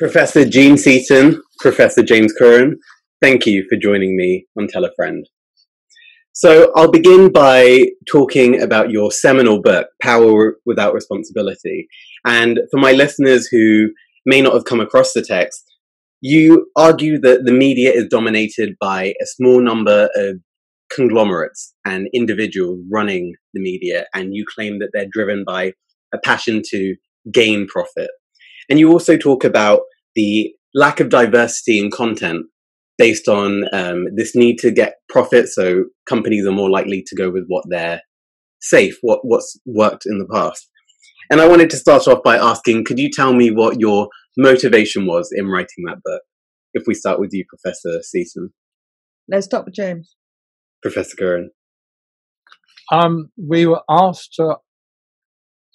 Professor Jean Seaton, Professor James Curran, thank you for joining me on Tell a Friend. So I'll begin by talking about your seminal book, Power Without Responsibility. And for my listeners who may not have come across the text, you argue that the media is dominated by a small number of conglomerates and individuals running the media, and you claim that they're driven by a passion to gain profit. And you also talk about the lack of diversity in content based on um, this need to get profit. So companies are more likely to go with what they're safe, what what's worked in the past. And I wanted to start off by asking, could you tell me what your motivation was in writing that book? If we start with you, Professor Seaton. Let's start with James. Professor Curran. Um, we were asked to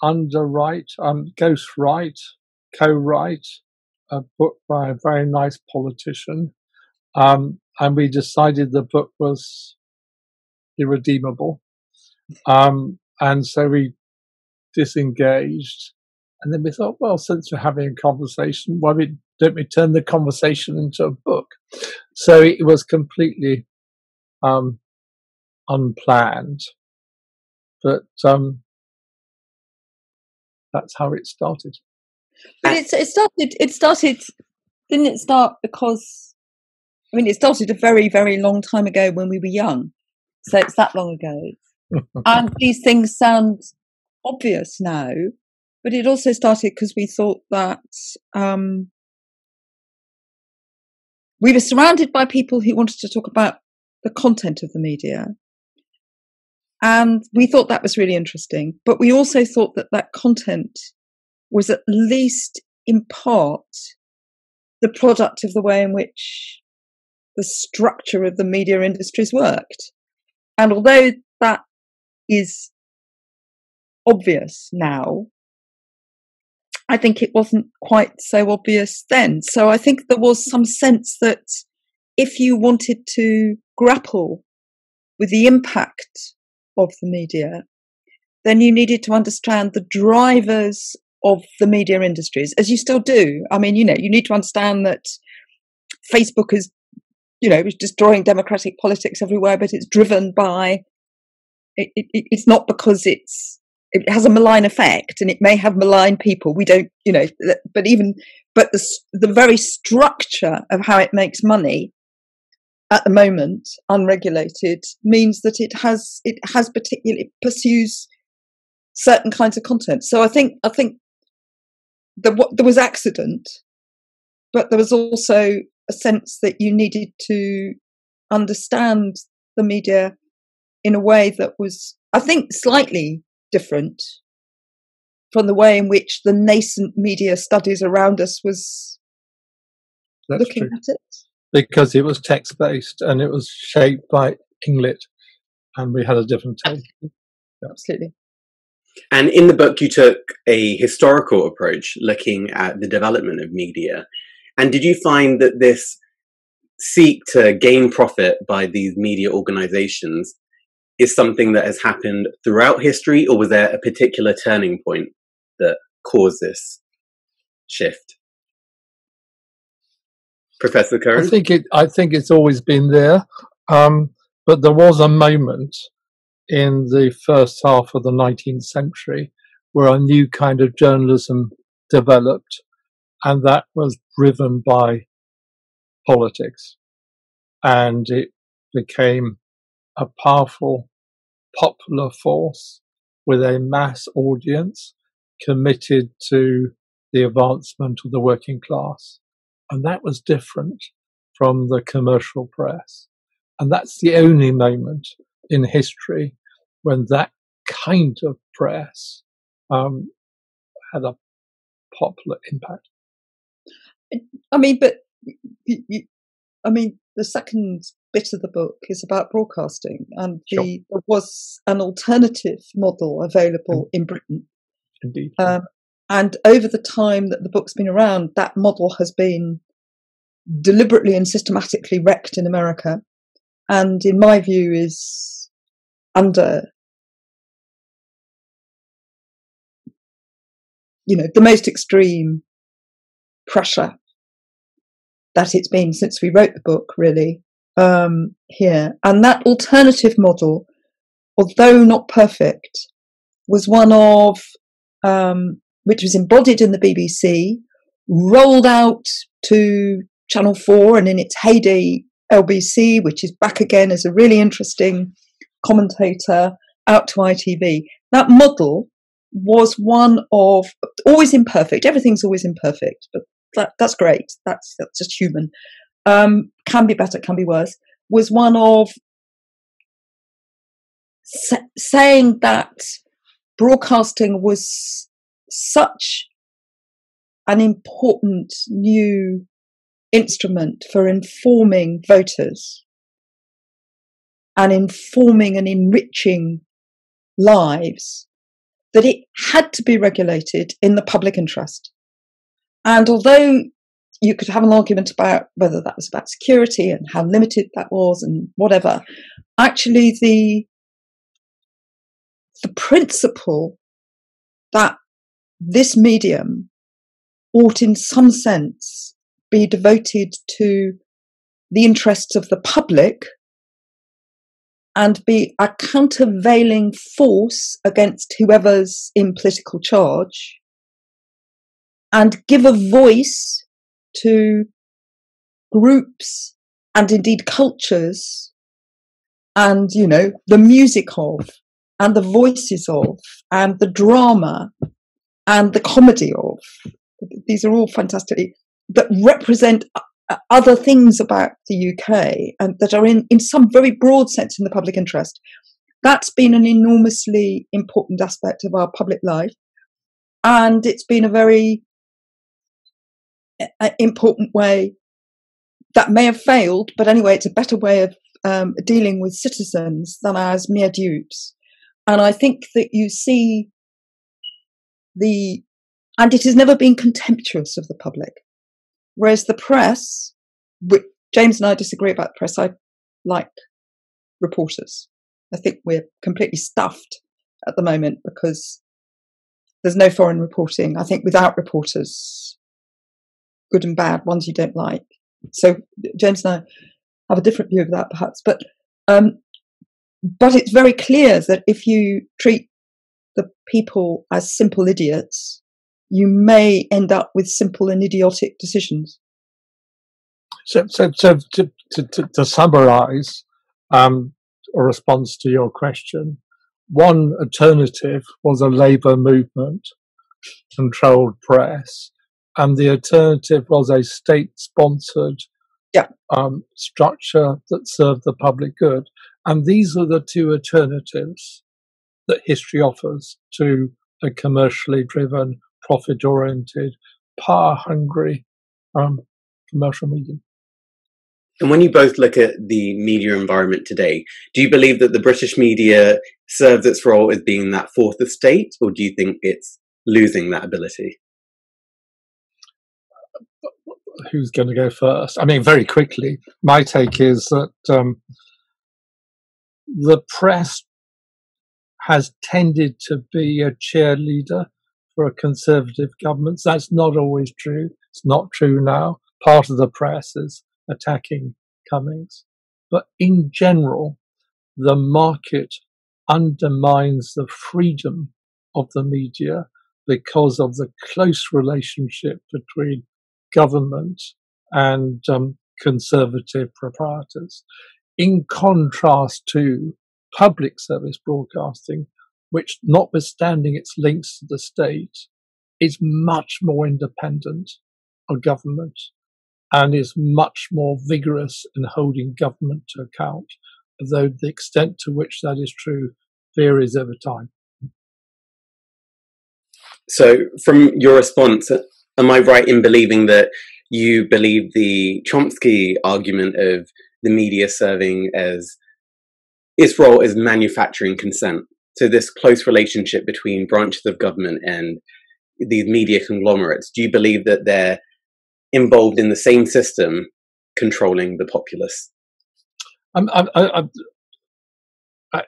underwrite, um, ghostwrite, co-write a book by a very nice politician, um, and we decided the book was irredeemable, um, and so we disengaged. And then we thought, well, since we're having a conversation, why don't we turn the conversation into a book? So it was completely um, unplanned, but um, that's how it started. But it, it started. It started. Didn't it start because? I mean, it started a very, very long time ago when we were young. So it's that long ago, and these things sound obvious now. But it also started because we thought that um, we were surrounded by people who wanted to talk about the content of the media. And we thought that was really interesting. But we also thought that that content was at least in part the product of the way in which the structure of the media industries worked. And although that is obvious now, I think it wasn't quite so obvious then. So I think there was some sense that if you wanted to grapple with the impact of the media, then you needed to understand the drivers of the media industries, as you still do. I mean, you know, you need to understand that Facebook is, you know, destroying democratic politics everywhere, but it's driven by. It, it, it's not because it's it has a malign effect, and it may have malign people. We don't, you know, but even but the the very structure of how it makes money at the moment, unregulated, means that it has it has particularly pursues certain kinds of content. So I think I think there, there was accident, but there was also a sense that you needed to understand the media in a way that was, I think, slightly different from the way in which the nascent media studies around us was That's looking true. at it. Because it was text based and it was shaped by Inglet, and we had a different take. Yeah. Absolutely. And in the book, you took a historical approach looking at the development of media. And did you find that this seek to gain profit by these media organizations is something that has happened throughout history, or was there a particular turning point that caused this shift? Professor Curran? I think it. I think it's always been there, um, but there was a moment in the first half of the 19th century where a new kind of journalism developed, and that was driven by politics. And it became a powerful popular force with a mass audience committed to the advancement of the working class. And that was different from the commercial press. And that's the only moment in history when that kind of press um, had a popular impact. I mean, but you, you, I mean, the second bit of the book is about broadcasting, and the, sure. there was an alternative model available mm. in Britain. Indeed. Um, and over the time that the book's been around, that model has been deliberately and systematically wrecked in America, and in my view, is under you know the most extreme pressure that it's been since we wrote the book, really, um, here. And that alternative model, although not perfect, was one of um, which was embodied in the BBC, rolled out to Channel 4 and in its heyday LBC, which is back again as a really interesting commentator, out to ITV. That model was one of always imperfect. Everything's always imperfect, but that, that's great. That's, that's just human. Um, can be better, can be worse. Was one of sa- saying that broadcasting was such an important new instrument for informing voters and informing and enriching lives that it had to be regulated in the public interest. And although you could have an argument about whether that was about security and how limited that was and whatever, actually the the principle that this medium ought in some sense be devoted to the interests of the public and be a countervailing force against whoever's in political charge and give a voice to groups and indeed cultures and you know the music of and the voices of and the drama and the comedy of. These are all fantastic that represent other things about the UK and that are in, in some very broad sense in the public interest. That's been an enormously important aspect of our public life. And it's been a very uh, important way that may have failed, but anyway, it's a better way of um, dealing with citizens than as mere dupes. And I think that you see the, and it has never been contemptuous of the public. Whereas the press, James and I disagree about the press. I like reporters. I think we're completely stuffed at the moment because there's no foreign reporting. I think without reporters, good and bad, ones you don't like. So James and I have a different view of that, perhaps. But um, but it's very clear that if you treat the people as simple idiots, you may end up with simple and idiotic decisions. So, so, so to, to, to summarize um, a response to your question, one alternative was a labour movement controlled press, and the alternative was a state sponsored yeah. um, structure that served the public good. And these are the two alternatives that history offers to a commercially driven, profit oriented, power hungry um, commercial medium. And when you both look at the media environment today, do you believe that the British media serves its role as being that fourth estate, or do you think it's losing that ability? Who's going to go first? I mean, very quickly, my take is that um, the press has tended to be a cheerleader for a conservative government. That's not always true. It's not true now. Part of the press is attacking Cummings. But in general, the market undermines the freedom of the media because of the close relationship between government and um, conservative proprietors. In contrast to public service broadcasting, which, notwithstanding its links to the state, is much more independent of government and is much more vigorous in holding government to account, though the extent to which that is true varies over time. So, from your response, am I right in believing that you believe the Chomsky argument of the media serving as its role is manufacturing consent. So this close relationship between branches of government and these media conglomerates, do you believe that they're involved in the same system controlling the populace? I'm, I'm, I'm,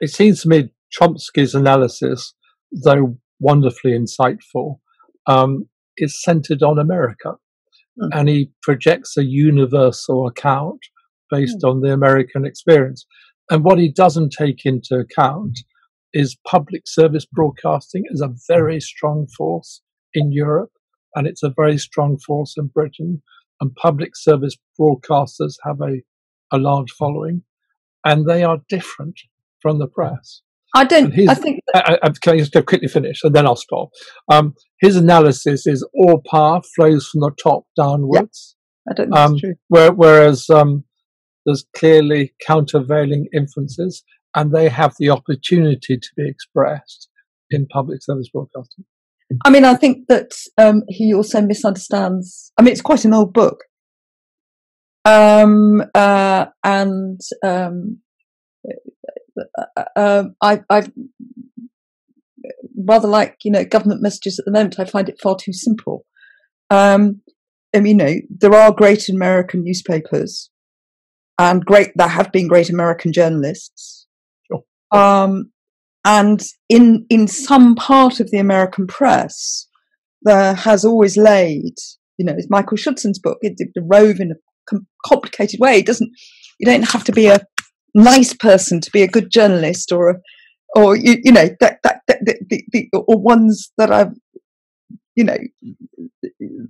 it seems to me Chomsky's analysis, though wonderfully insightful, um, is centered on America. mm. and he projects a universal account based mm. on the American experience. And what he doesn't take into account is public service broadcasting is a very strong force in Europe and it's a very strong force in Britain. And public service broadcasters have a, a large following and they are different from the press. I don't. His, I think. I, I, can I just quickly finish and then I'll stop. Um, his analysis is all power flows from the top downwards. Yeah, I don't um, true. Where, whereas um, there's clearly countervailing inferences, and they have the opportunity to be expressed in public service broadcasting. I mean, I think that um, he also misunderstands. I mean, it's quite an old book, um, uh, and um, uh, um, I, I've rather like you know government messages at the moment. I find it far too simple. Um, mean, you know there are great American newspapers, and great there have been great American journalists. Um, and in in some part of the American press, there has always laid, you know, it's Michael Schudson's book, it, the rove in a complicated way. It doesn't, you don't have to be a nice person to be a good journalist or a, or you, you know that that, that the, the, or ones that I've you know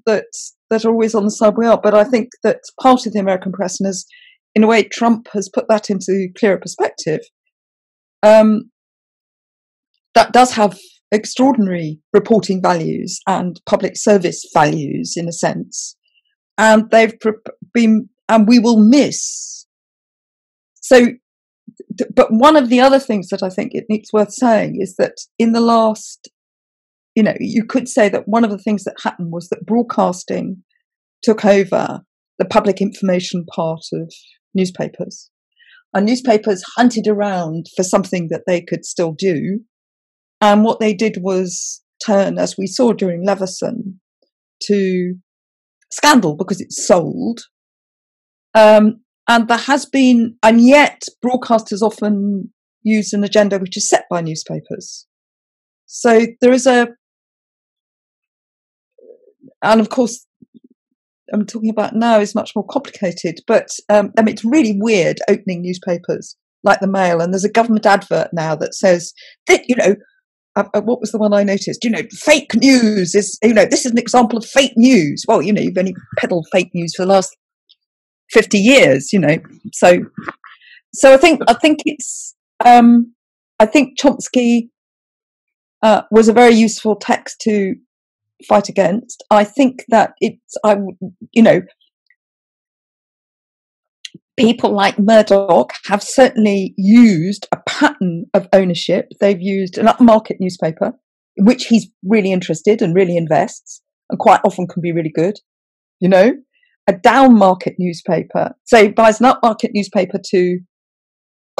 that that are always on the we are. But I think that part of the American press, and as in a way, Trump has put that into clearer perspective. Um, that does have extraordinary reporting values and public service values in a sense, and they've been and we will miss so, but one of the other things that I think it needs worth saying is that in the last, you know, you could say that one of the things that happened was that broadcasting took over the public information part of newspapers. And newspapers hunted around for something that they could still do. And what they did was turn, as we saw during Leveson, to scandal because it sold. Um, and there has been, and yet broadcasters often use an agenda which is set by newspapers. So there is a, and of course, I'm talking about now is much more complicated, but um, I mean, it's really weird opening newspapers like the Mail, and there's a government advert now that says that, you know, uh, uh, what was the one I noticed? You know, fake news is, you know, this is an example of fake news. Well, you know, you've only peddled fake news for the last 50 years, you know. So, so I think, I think it's, um, I think Chomsky uh, was a very useful text to fight against. I think that it's, I, you know, people like Murdoch have certainly used a pattern of ownership. They've used an upmarket newspaper, in which he's really interested and really invests, and quite often can be really good, you know a down market newspaper, say buys an upmarket newspaper to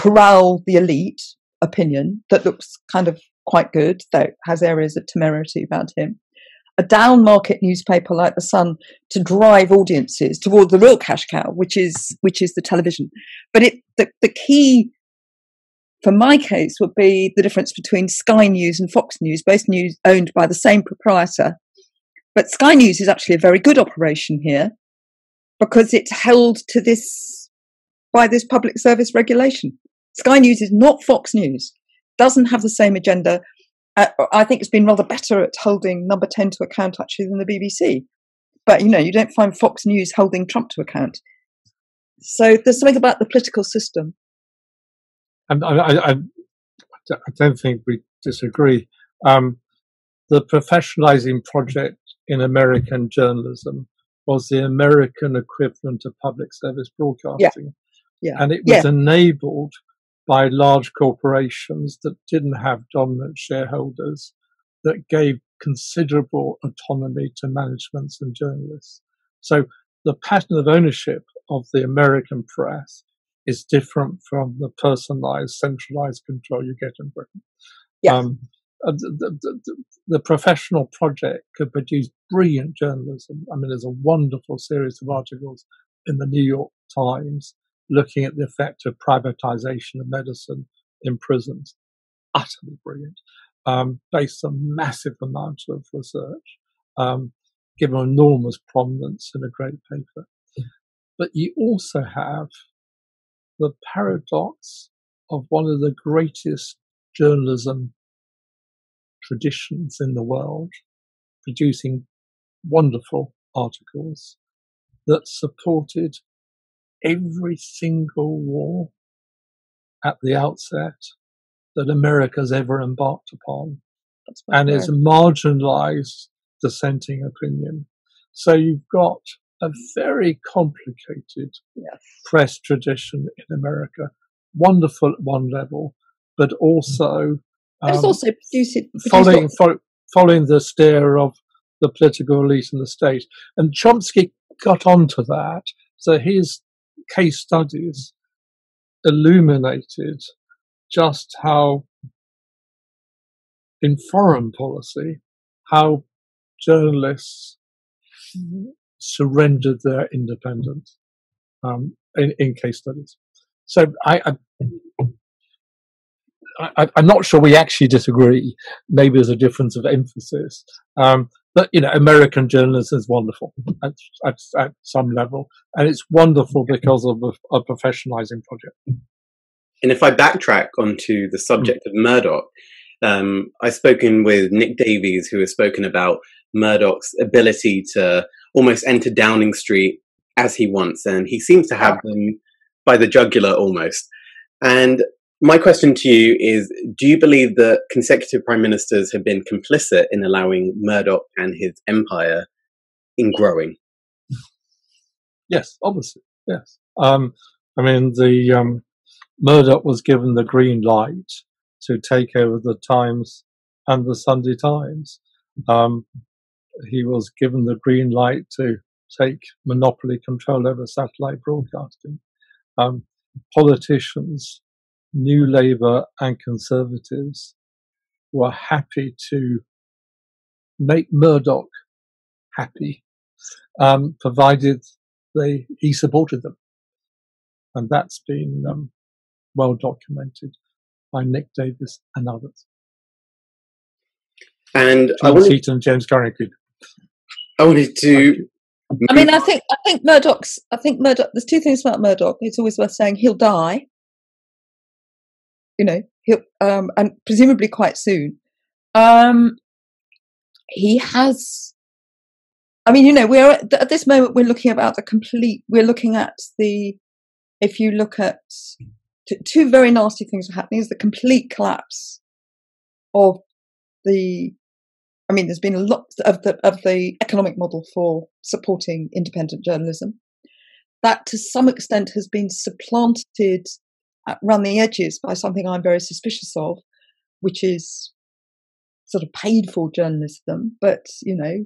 corral the elite opinion that looks kind of quite good, though has areas of temerity about him. A down market newspaper like the Sun to drive audiences toward the real cash cow, which is which is the television. But it the, the key for my case would be the difference between Sky News and Fox News, both news owned by the same proprietor. But Sky News is actually a very good operation here because it's held to this by this public service regulation. Sky News is not Fox News, doesn't have the same agenda. I think it's been rather better at holding number 10 to account actually than the BBC. But you know, you don't find Fox News holding Trump to account. So there's something about the political system. And I, I, I, I don't think we disagree. Um, the professionalizing project in American journalism was the American equivalent of public service broadcasting. Yeah. yeah. And it was yeah. enabled by large corporations that didn't have dominant shareholders that gave considerable autonomy to managements and journalists. So the pattern of ownership of the American press is different from the personalized, centralized control you get in Britain. Yeah. Um, uh, the, the, the, the, professional project could produce brilliant journalism. I mean, there's a wonderful series of articles in the New York Times looking at the effect of privatization of medicine in prisons. Utterly brilliant, um, based on massive amounts of research. Um, given enormous prominence in a great paper. But you also have the paradox of one of the greatest journalism traditions in the world, producing wonderful articles that supported every single war at the outset that America's ever embarked upon and is marginalized dissenting opinion. So you've got a very complicated yes. press tradition in America, wonderful at one level, but also um, it's also producing, following following the steer of the political elite in the state. And Chomsky got onto that. So his case studies illuminated just how in foreign policy, how journalists surrendered their independence um, in, in, case studies. So I, I, am not sure we actually disagree. Maybe there's a difference of emphasis. Um, but you know, American journalism is wonderful at, at, at, some level, and it's wonderful because of a, a, professionalizing project. And if I backtrack onto the subject of Murdoch, um, I've spoken with Nick Davies, who has spoken about Murdoch's ability to almost enter Downing Street as he wants, and he seems to have them by the jugular almost. And my question to you is Do you believe that consecutive prime ministers have been complicit in allowing Murdoch and his empire in growing? Yes, obviously. Yes. Um, I mean, the um, Murdoch was given the green light to take over the Times and the Sunday Times. Um, he was given the green light to take monopoly control over satellite broadcasting. Um, politicians, New Labour and Conservatives, were happy to make Murdoch happy, um, provided they he supported them, and that's been um, well documented by Nick Davies and others. And John I wanted, Seaton, James Carrington. I wanted to. I mean, I think I think Murdoch's. I think Murdoch. There's two things about Murdoch. It's always worth saying he'll die. You know, he'll um, and presumably quite soon. Um, he has. I mean, you know, we're at, at this moment we're looking about the complete. We're looking at the. If you look at two very nasty things are happening: is the complete collapse of the I mean, there's been a lot of the of the economic model for supporting independent journalism. That, to some extent, has been supplanted around the edges by something I'm very suspicious of, which is sort of paid for journalism. But you know,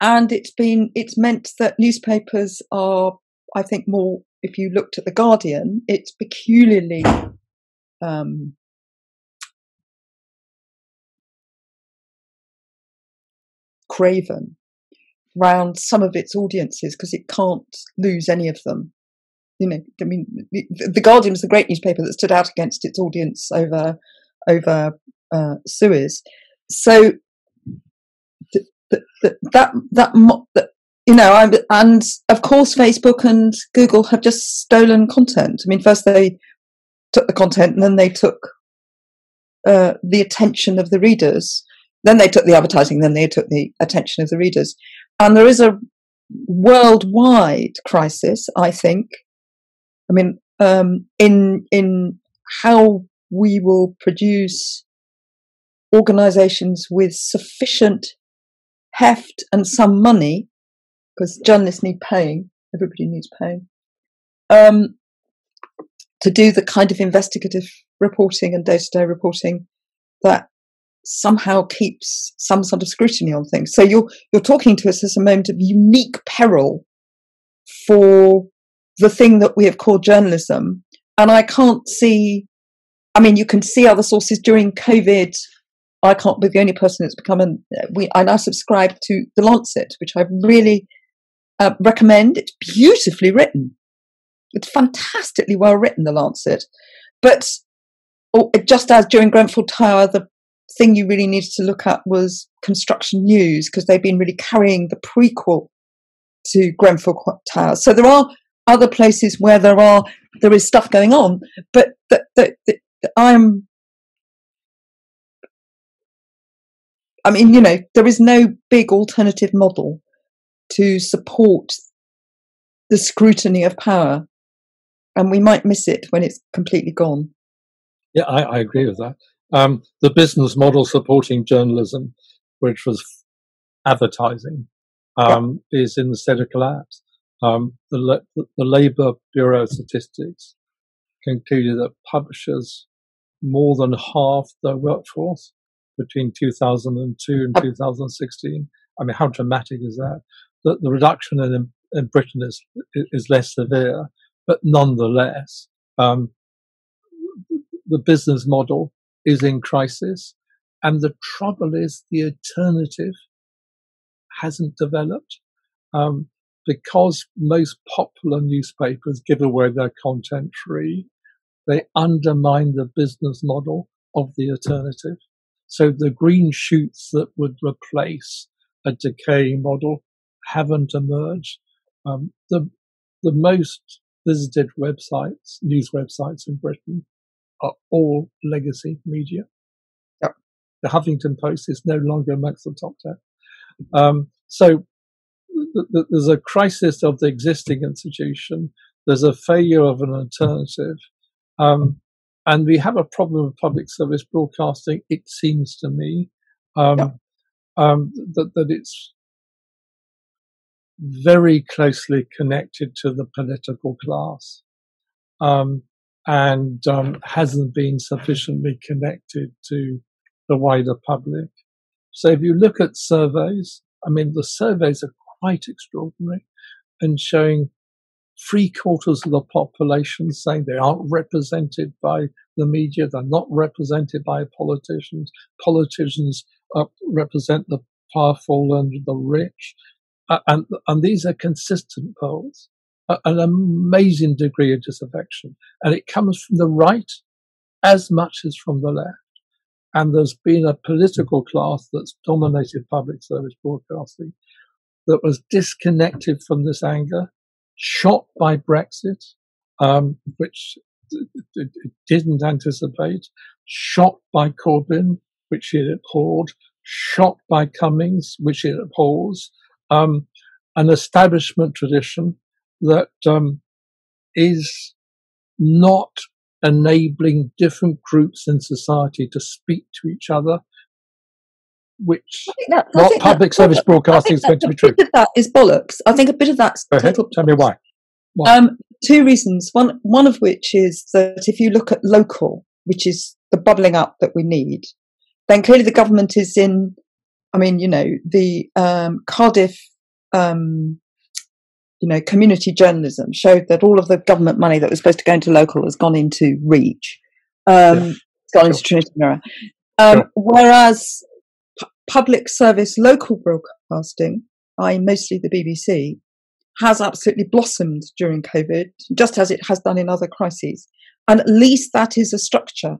and it's been it's meant that newspapers are, I think, more. If you looked at the Guardian, it's peculiarly um, craven around some of its audiences because it can't lose any of them. You know, I mean, the Guardian was the great newspaper that stood out against its audience over over uh, Suez. So th- th- th- that that that you know, I'm, and of course, Facebook and Google have just stolen content. I mean, first they took the content, and then they took uh, the attention of the readers. Then they took the advertising, then they took the attention of the readers. And there is a worldwide crisis, I think. I mean, um, in in how we will produce organizations with sufficient heft and some money, because journalists need paying, everybody needs paying, um, to do the kind of investigative reporting and day to day reporting that somehow keeps some sort of scrutiny on things. So you're you're talking to us as a moment of unique peril for the thing that we have called journalism. And I can't see I mean you can see other sources during COVID. I can't be the only person that's become an we I now subscribe to The Lancet, which I really uh, recommend. It's beautifully written. It's fantastically well written, The Lancet. But oh, just as during Grenfell Tower, the thing you really needed to look at was construction news because they've been really carrying the prequel to Grenfell Tower. So there are other places where there are there is stuff going on, but that, that, that I'm. I mean, you know, there is no big alternative model to support the scrutiny of power, and we might miss it when it's completely gone. Yeah, I, I agree with that. Um, the business model supporting journalism, which was advertising, um, yeah. is in the state of collapse. Um, the, the Labour Bureau of Statistics concluded that publishers more than half their workforce between 2002 and 2016. I mean, how dramatic is that? The, the reduction in, in Britain is, is less severe, but nonetheless, um, the business model is in crisis. And the trouble is the alternative hasn't developed. Um, because most popular newspapers give away their content free, they undermine the business model of the alternative. So the green shoots that would replace a decaying model haven't emerged. Um, the the most visited websites, news websites in Britain, are all legacy media. Yep. The Huffington Post is no longer amongst the top ten. Um, so there's a crisis of the existing institution. There's a failure of an alternative. Um, and we have a problem with public service broadcasting, it seems to me, um, yep. um, that, that it's very closely connected to the political class um, and um, hasn't been sufficiently connected to the wider public. So if you look at surveys, I mean, the surveys are quite extraordinary and showing three quarters of the population saying they aren't represented by the media, they're not represented by politicians. Politicians uh, represent the powerful and the rich. Uh, and, and these are consistent polls. Uh, an amazing degree of disaffection. And it comes from the right as much as from the left. And there's been a political class that's dominated public service broadcasting that was disconnected from this anger shocked by Brexit, um, which it, didn't anticipate, shocked by Corbyn, which it abhorred, shocked by Cummings, which it abhors, um, an establishment tradition that um, is not enabling different groups in society to speak to each other which that, what public service broadcasting is going to be true. that is bollocks. I think a bit of that's Go ahead. Tell me why. why? Um, two reasons. One, one of which is that if you look at local, which is the bubbling up that we need, then clearly the government is in. I mean, you know, the um, Cardiff, um, you know, community journalism showed that all of the government money that was supposed to go into local has gone into Reach, um, yeah. gone sure. into Trinity Mirror. Um, sure. Whereas public service local broadcasting, i.e., mostly the BBC, has absolutely blossomed during COVID, just as it has done in other crises. And at least that is a structure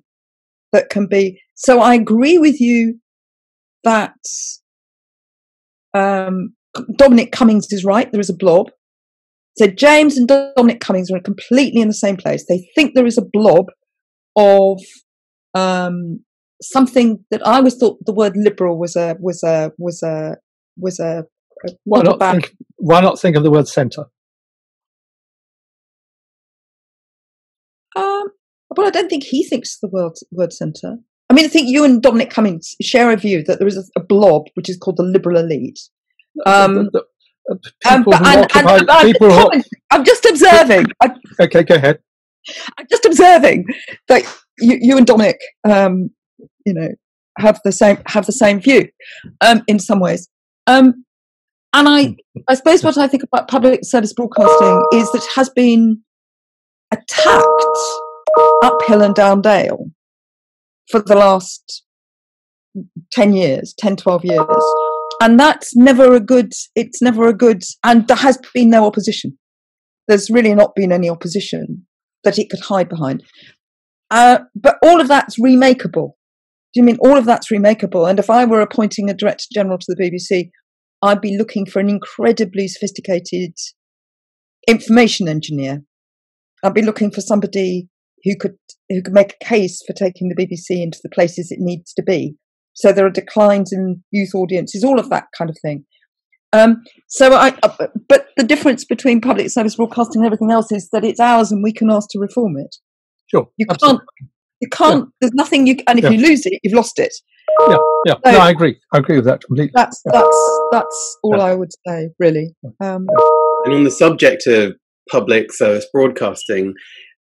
that can be. So I agree with you that um, Dominic Cummings is right. There is a blob. So James and Dominic Cummings are completely in the same place. They think there is a blob of um, something that I always thought the word liberal was a was a was a was a, why not think, why not think of the word centre? Um, well, I don't think he thinks the word word centre. I mean, I think you and Dominic Cummings share a view that there is a, a blob which is called the liberal elite. Um, the, the, the, um, but, and, and, and, I'm just observing. I, okay, go ahead. I'm just observing that you, you and Dominic um, you know have the same have the same view um, in some ways. Um, and I I suppose what I think about public service broadcasting is that it has been attacked uphill and down dale for the last 10 years 10 12 years. And that's never a good it's never a good and there has been no opposition. There's really not been any opposition that it could hide behind. Uh, but all of that's remakeable Do you mean all of that's remakeable? And if I were appointing a director general to the BBC, I'd be looking for an incredibly sophisticated information engineer. I'd be looking for somebody who could who could make a case for taking the BBC into the places it needs to be. So there are declines in youth audiences, all of that kind of thing. Um, so I, uh, but the difference between public service broadcasting and everything else is that it's ours and we can ask to reform it. Sure, you absolutely. can't. You can't. Yeah. There's nothing you. And if yeah. you lose it, you've lost it. Yeah, yeah. So no, I agree. I agree with that completely. That's yeah. that's that's all I would say, really. Um, and on the subject of public service broadcasting,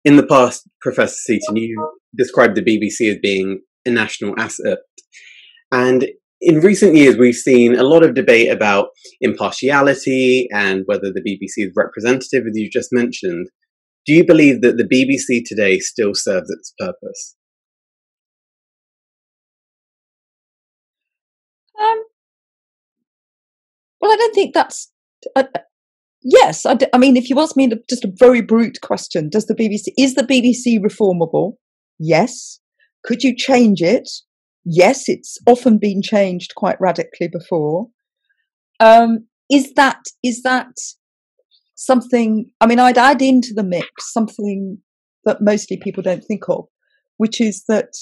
in the past, Professor Seaton, you described the BBC as being a national asset. And in recent years, we've seen a lot of debate about impartiality and whether the BBC is representative, as you just mentioned. Do you believe that the BBC today still serves its purpose? Um, well, I don't think that's. Uh, yes, I, d- I mean, if you ask me just a very brute question, does the BBC is the BBC reformable? Yes. Could you change it? Yes, it's often been changed quite radically before. Um, is that is that something? I mean, I'd add into the mix something that mostly people don't think of, which is that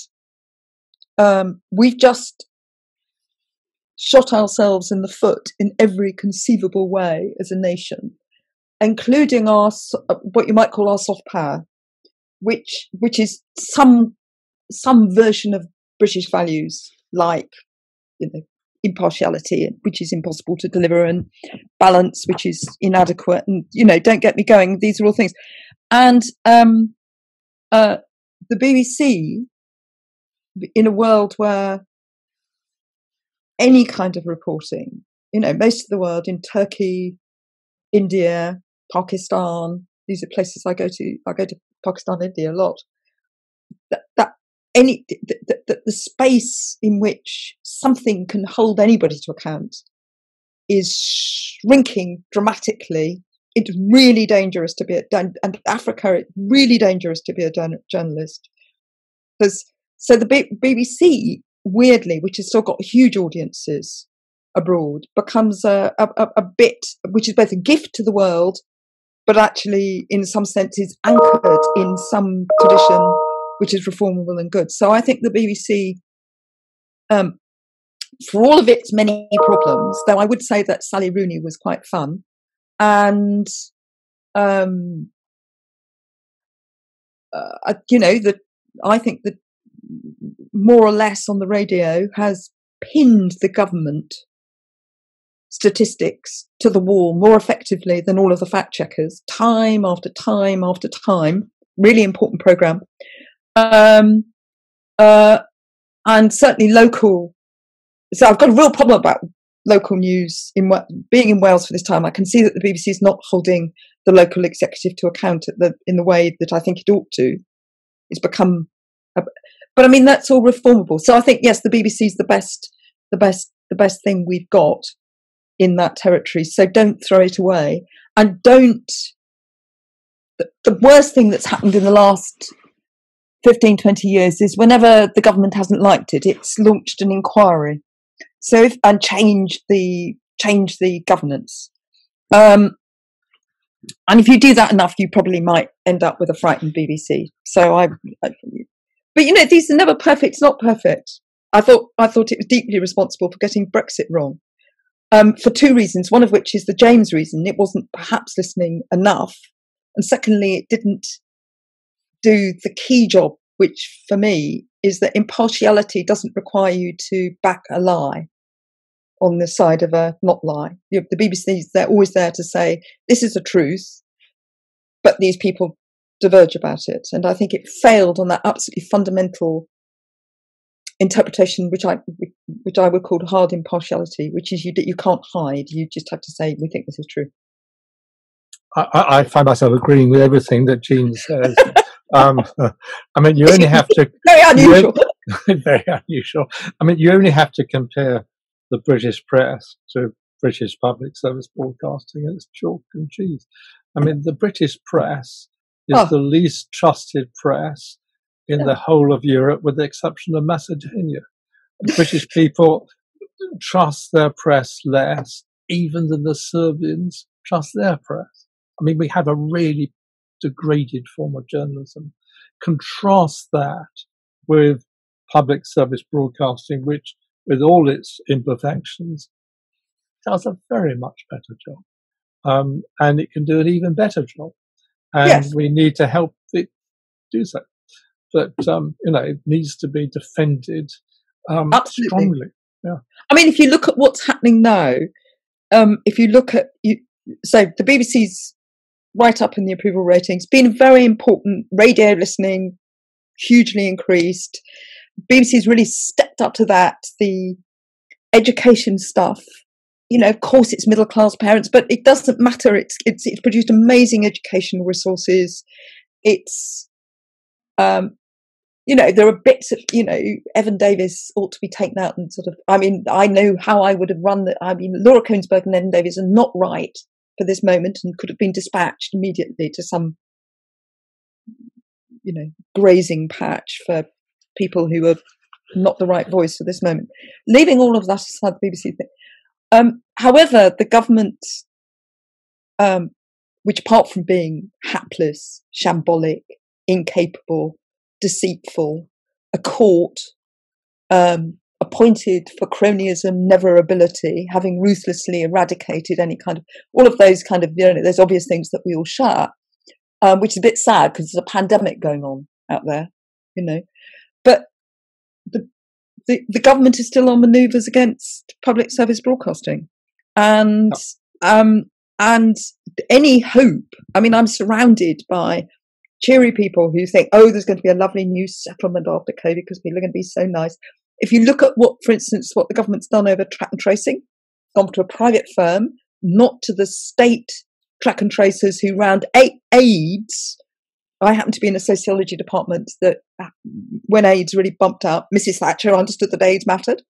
um, we've just shot ourselves in the foot in every conceivable way as a nation, including our what you might call our soft power, which which is some some version of British values like you know impartiality, which is impossible to deliver, and balance, which is inadequate, and you know don't get me going. These are all things, and um, uh, the BBC in a world where any kind of reporting, you know, most of the world in Turkey, India, Pakistan, these are places I go to. I go to Pakistan, India a lot. That, that any the, the, the, space in which something can hold anybody to account is shrinking dramatically. It's really dangerous to be a and Africa. It's really dangerous to be a journalist because so the BBC weirdly, which has still got huge audiences abroad, becomes a, a, a bit which is both a gift to the world, but actually in some sense is anchored in some tradition which is reformable and good. So I think the BBC, um, for all of its many problems, though I would say that Sally Rooney was quite fun, and um, uh, you know that I think that more or less on the radio has pinned the government statistics to the wall more effectively than all of the fact checkers, time after time after time. Really important program. Um, uh, and certainly local. So I've got a real problem about local news in being in Wales for this time. I can see that the BBC is not holding the local executive to account the, in the way that I think it ought to. It's become, a, but I mean that's all reformable. So I think yes, the BBC is the best, the best, the best thing we've got in that territory. So don't throw it away, and don't. The, the worst thing that's happened in the last 15, 20 years is whenever the government hasn't liked it, it's launched an inquiry. So if, and change the, change the governance. Um, and if you do that enough, you probably might end up with a frightened BBC. So I, I but you know, these are never perfect. It's not perfect. I thought, I thought it was deeply responsible for getting Brexit wrong. Um, for two reasons. One of which is the James reason. It wasn't perhaps listening enough. And secondly, it didn't do the key job, which for me is that impartiality doesn't require you to back a lie on the side of a not lie. The BBC is they're always there to say this is the truth, but these people diverge about it, and I think it failed on that absolutely fundamental interpretation, which I which I would call hard impartiality, which is you you can't hide. You just have to say we think this is true. I, I find myself agreeing with everything that Jean says. Um, I mean, you only have to very unusual. very unusual. I mean, you only have to compare the British press to British public service broadcasting. It's chalk and cheese. I mean, the British press is oh. the least trusted press in yeah. the whole of Europe, with the exception of Macedonia. British people trust their press less, even than the Serbians trust their press. I mean, we have a really degraded form of journalism. Contrast that with public service broadcasting, which, with all its imperfections, does a very much better job. Um, and it can do an even better job. And yes. we need to help it do so. But, um, you know, it needs to be defended um, strongly. Yeah. I mean, if you look at what's happening now, um, if you look at, you, so the BBC's right up in the approval ratings, been very important. Radio listening hugely increased. BBC's really stepped up to that. The education stuff, you know, of course, it's middle class parents, but it doesn't matter. It's it's it's produced amazing educational resources. It's um, you know, there are bits of, you know, Evan Davis ought to be taken out and sort of, I mean, I know how I would have run the, I mean, Laura Kuenssberg and Evan Davis are not right for this moment and could have been dispatched immediately to some, you know, grazing patch for people who are not the right voice for this moment. Leaving all of that aside, the BBC thing. Um, however, the government, um, which apart from being hapless, shambolic, incapable, deceitful, a court um, appointed for cronyism, never ability, having ruthlessly eradicated any kind of all of those kind of you know there's obvious things that we all share, um, which is a bit sad because there's a pandemic going on out there, you know. But the, the the government is still on manoeuvres against public service broadcasting, and um, and any hope. I mean, I'm surrounded by cheery people who think, oh, there's going to be a lovely new settlement after COVID because people are going to be so nice. If you look at what, for instance, what the government's done over track and tracing, gone to a private firm, not to the state track and tracers who round AIDS. I happen to be in a sociology department that uh, when AIDS really bumped up, Mrs. Thatcher understood that AIDS mattered.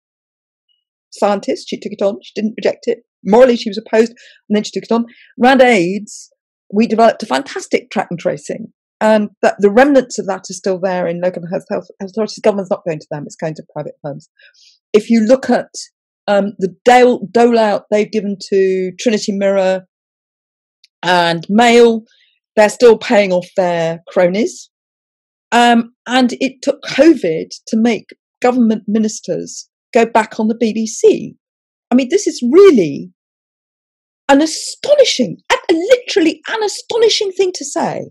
Scientist, she took it on, she didn't reject it. Morally, she was opposed, and then she took it on. Round AIDS, we developed a fantastic track and tracing and that the remnants of that are still there in local health, health authorities. Government's not going to them; it's going to private firms. If you look at um, the dole, dole out they've given to Trinity Mirror and Mail, they're still paying off their cronies. Um, and it took COVID to make government ministers go back on the BBC. I mean, this is really an astonishing, literally an astonishing thing to say.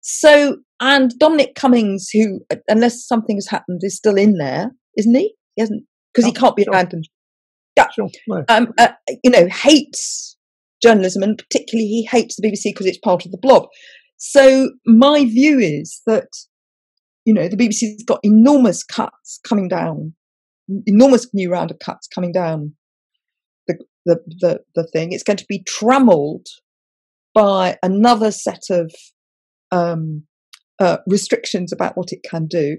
So, and Dominic Cummings, who, unless something has happened, is still in there, isn't he? He hasn't, because he oh, can't be sure. abandoned. Yeah. Sure. No. Um, uh, you know, hates journalism and particularly he hates the BBC because it's part of the blob. So, my view is that, you know, the BBC's got enormous cuts coming down, enormous new round of cuts coming down the, the, the, the thing. It's going to be trammeled by another set of um, uh, restrictions about what it can do,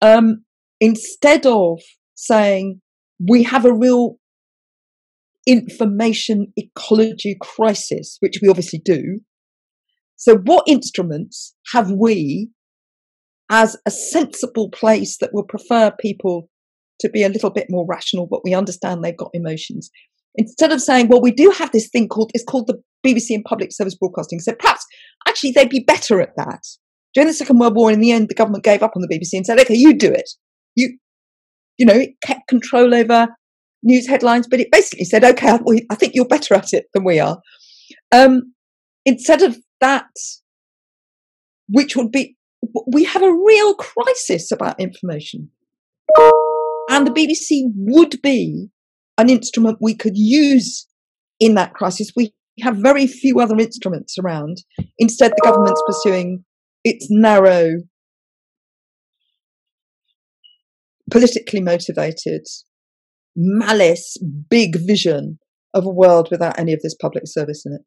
um, instead of saying we have a real information ecology crisis, which we obviously do. So, what instruments have we as a sensible place that will prefer people to be a little bit more rational, but we understand they've got emotions? Instead of saying, well, we do have this thing called, it's called the BBC and public service broadcasting. said perhaps actually they'd be better at that. During the Second World War, in the end, the government gave up on the BBC and said, okay, you do it. You, you know, it kept control over news headlines, but it basically said, okay, I think you're better at it than we are. Um, instead of that, which would be, we have a real crisis about information. And the BBC would be an instrument we could use in that crisis. We have very few other instruments around. Instead, the government's pursuing its narrow, politically motivated, malice, big vision of a world without any of this public service in it.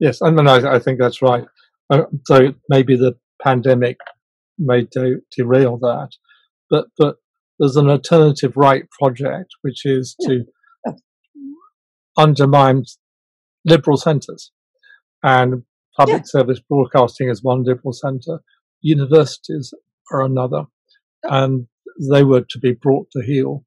Yes, and I, I think that's right. Uh, so maybe the pandemic may de- derail that, but but there's an alternative right project which is yeah. to yeah. undermine liberal centres. And public yeah. service broadcasting is one liberal centre, universities are another. And they were to be brought to heel.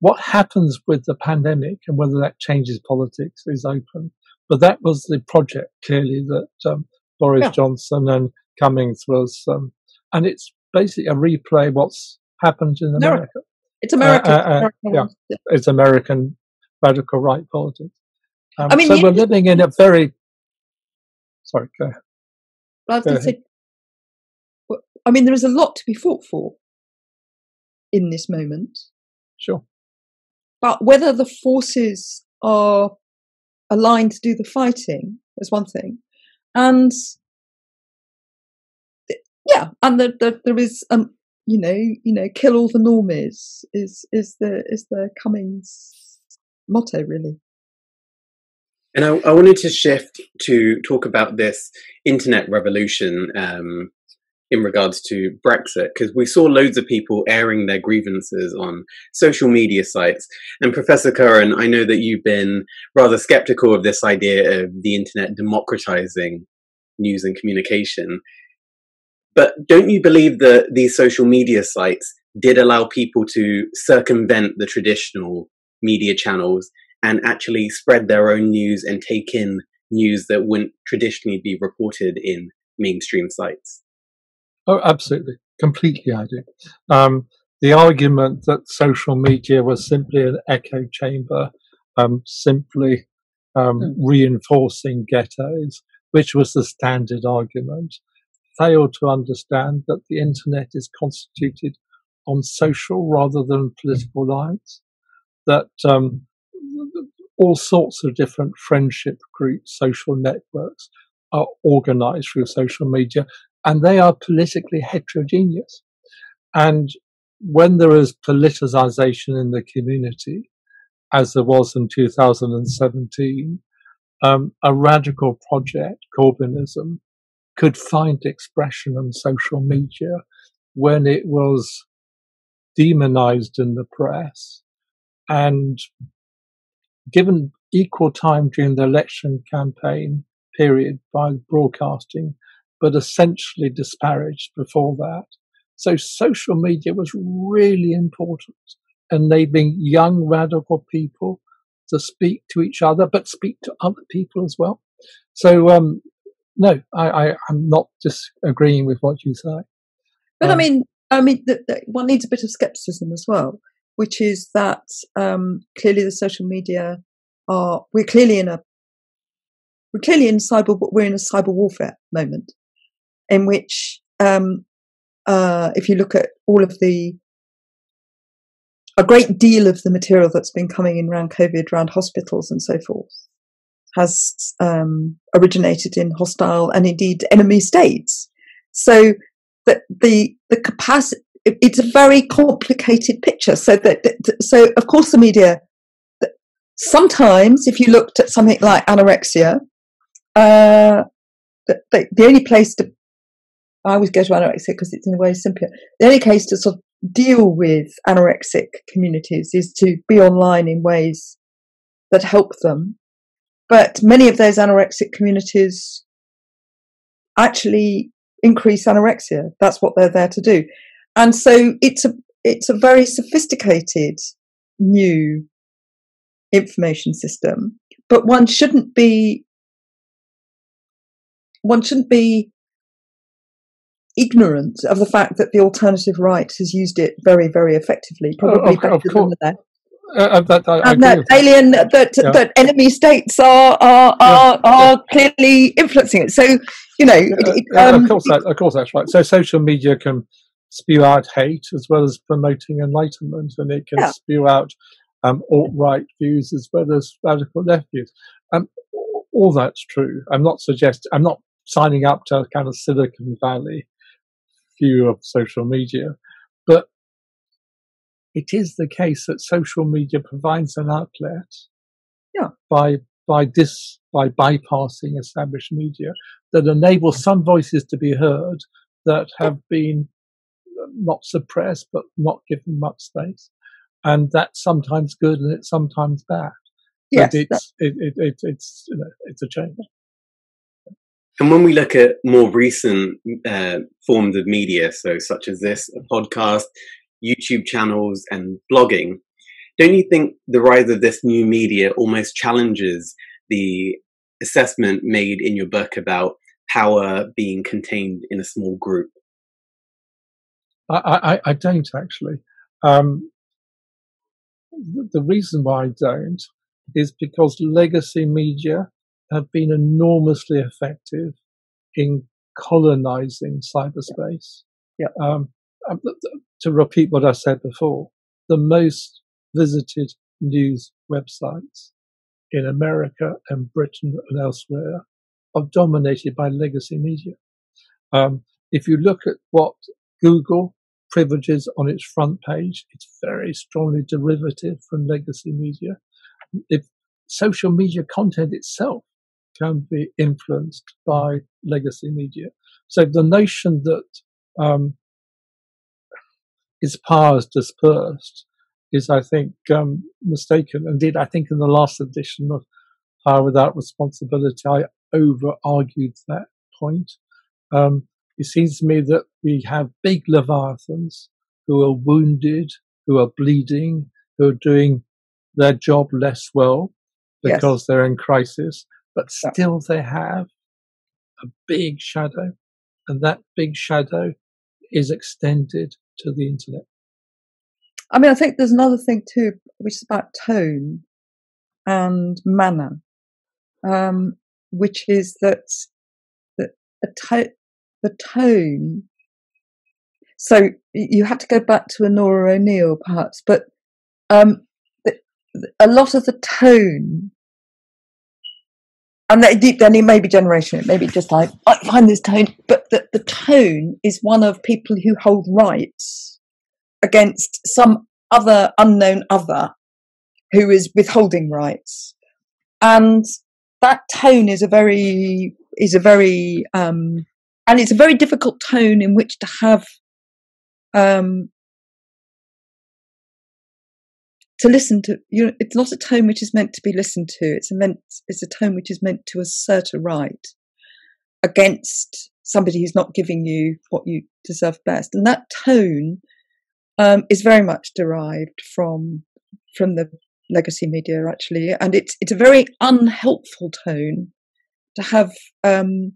What happens with the pandemic and whether that changes politics is open. But that was the project clearly that um, Boris yeah. Johnson and Cummings was, um, and it's basically a replay what's happened in America. It's American. Uh, uh, uh, yeah, it's American radical right politics. Um, I mean, so we're living in a very. Sorry, go ahead. I, go ahead. Say, I mean, there is a lot to be fought for in this moment. Sure. But whether the forces are aligned to do the fighting is one thing, and yeah, and the, the, there is um, you know, you know, kill all the normies is is the is the Cummings motto really. And I, I, wanted to shift to talk about this internet revolution um, in regards to Brexit, because we saw loads of people airing their grievances on social media sites. And Professor Curran, I know that you've been rather skeptical of this idea of the internet democratizing news and communication. But don't you believe that these social media sites did allow people to circumvent the traditional media channels and actually spread their own news and take in news that wouldn't traditionally be reported in mainstream sites? Oh, absolutely. Completely, I do. Um, the argument that social media was simply an echo chamber, um, simply um, mm. reinforcing ghettos, which was the standard argument, fail to understand that the internet is constituted on social rather than political lines, that um, all sorts of different friendship groups, social networks are organized through social media and they are politically heterogeneous. And when there is politicization in the community, as there was in 2017, um, a radical project, Corbynism, could find expression on social media when it was demonized in the press and given equal time during the election campaign period by broadcasting, but essentially disparaged before that. So social media was really important, enabling young radical people to speak to each other, but speak to other people as well. So um, no, I, I am not disagreeing with what you say. But um, I mean, I mean, the, the, one needs a bit of skepticism as well, which is that um, clearly the social media are we're clearly in a we're clearly in cyber we're in a cyber warfare moment in which um, uh, if you look at all of the a great deal of the material that's been coming in around COVID, around hospitals and so forth, has um, originated in hostile and indeed enemy states. So that the the capacity it's a very complicated picture. So that so of course the media sometimes if you looked at something like anorexia, uh, the, the only place to I always go to anorexia because it's in a way simpler. The only case to sort of deal with anorexic communities is to be online in ways that help them but many of those anorexic communities actually increase anorexia. That's what they're there to do. And so it's a it's a very sophisticated new information system, but one shouldn't be one shouldn't be ignorant of the fact that the alternative right has used it very, very effectively, probably of, better than the uh, uh, that, I, and that alien that yeah. that enemy states are are are, yeah. are clearly influencing it. So you know, it, um, of course, that, of course, that's right. So social media can spew out hate as well as promoting enlightenment, and it can yeah. spew out um, alt right views as well as radical left views. Um, all that's true. I'm not suggesting. I'm not signing up to a kind of Silicon Valley view of social media, but it is the case that social media provides an outlet yeah. by by this by bypassing established media that enables some voices to be heard that have been not suppressed but not given much space. And that's sometimes good and it's sometimes bad. Yes, but it's it, it, it, it's you know, it's a change. And when we look at more recent uh, forms of media, so such as this, a podcast, YouTube channels and blogging, don't you think the rise of this new media almost challenges the assessment made in your book about power being contained in a small group? I, I, I don't actually. Um, the reason why I don't is because legacy media have been enormously effective in colonizing cyberspace. Yeah. Um, um to repeat what I said before, the most visited news websites in America and Britain and elsewhere are dominated by legacy media. Um, if you look at what Google privileges on its front page, it's very strongly derivative from legacy media. If social media content itself can be influenced by legacy media. So the notion that um, its power is dispersed is, I think, um, mistaken. Indeed, I think in the last edition of Power Without Responsibility, I over argued that point. Um, it seems to me that we have big leviathans who are wounded, who are bleeding, who are doing their job less well because yes. they're in crisis, but still they have a big shadow, and that big shadow is extended to the internet. I mean, I think there's another thing too, which is about tone and manner, um, which is that, that a, to- the tone. So you had to go back to Onora O'Neill, perhaps, but um, a lot of the tone and then it may be generation, it may be just like I find this tone, but the, the tone is one of people who hold rights against some other unknown other who is withholding rights, and that tone is a very is a very um, and it's a very difficult tone in which to have um, to listen to you know, it's not a tone which is meant to be listened to. It's a meant it's a tone which is meant to assert a right against somebody who's not giving you what you deserve best. And that tone um, is very much derived from from the legacy media actually. And it's it's a very unhelpful tone to have um,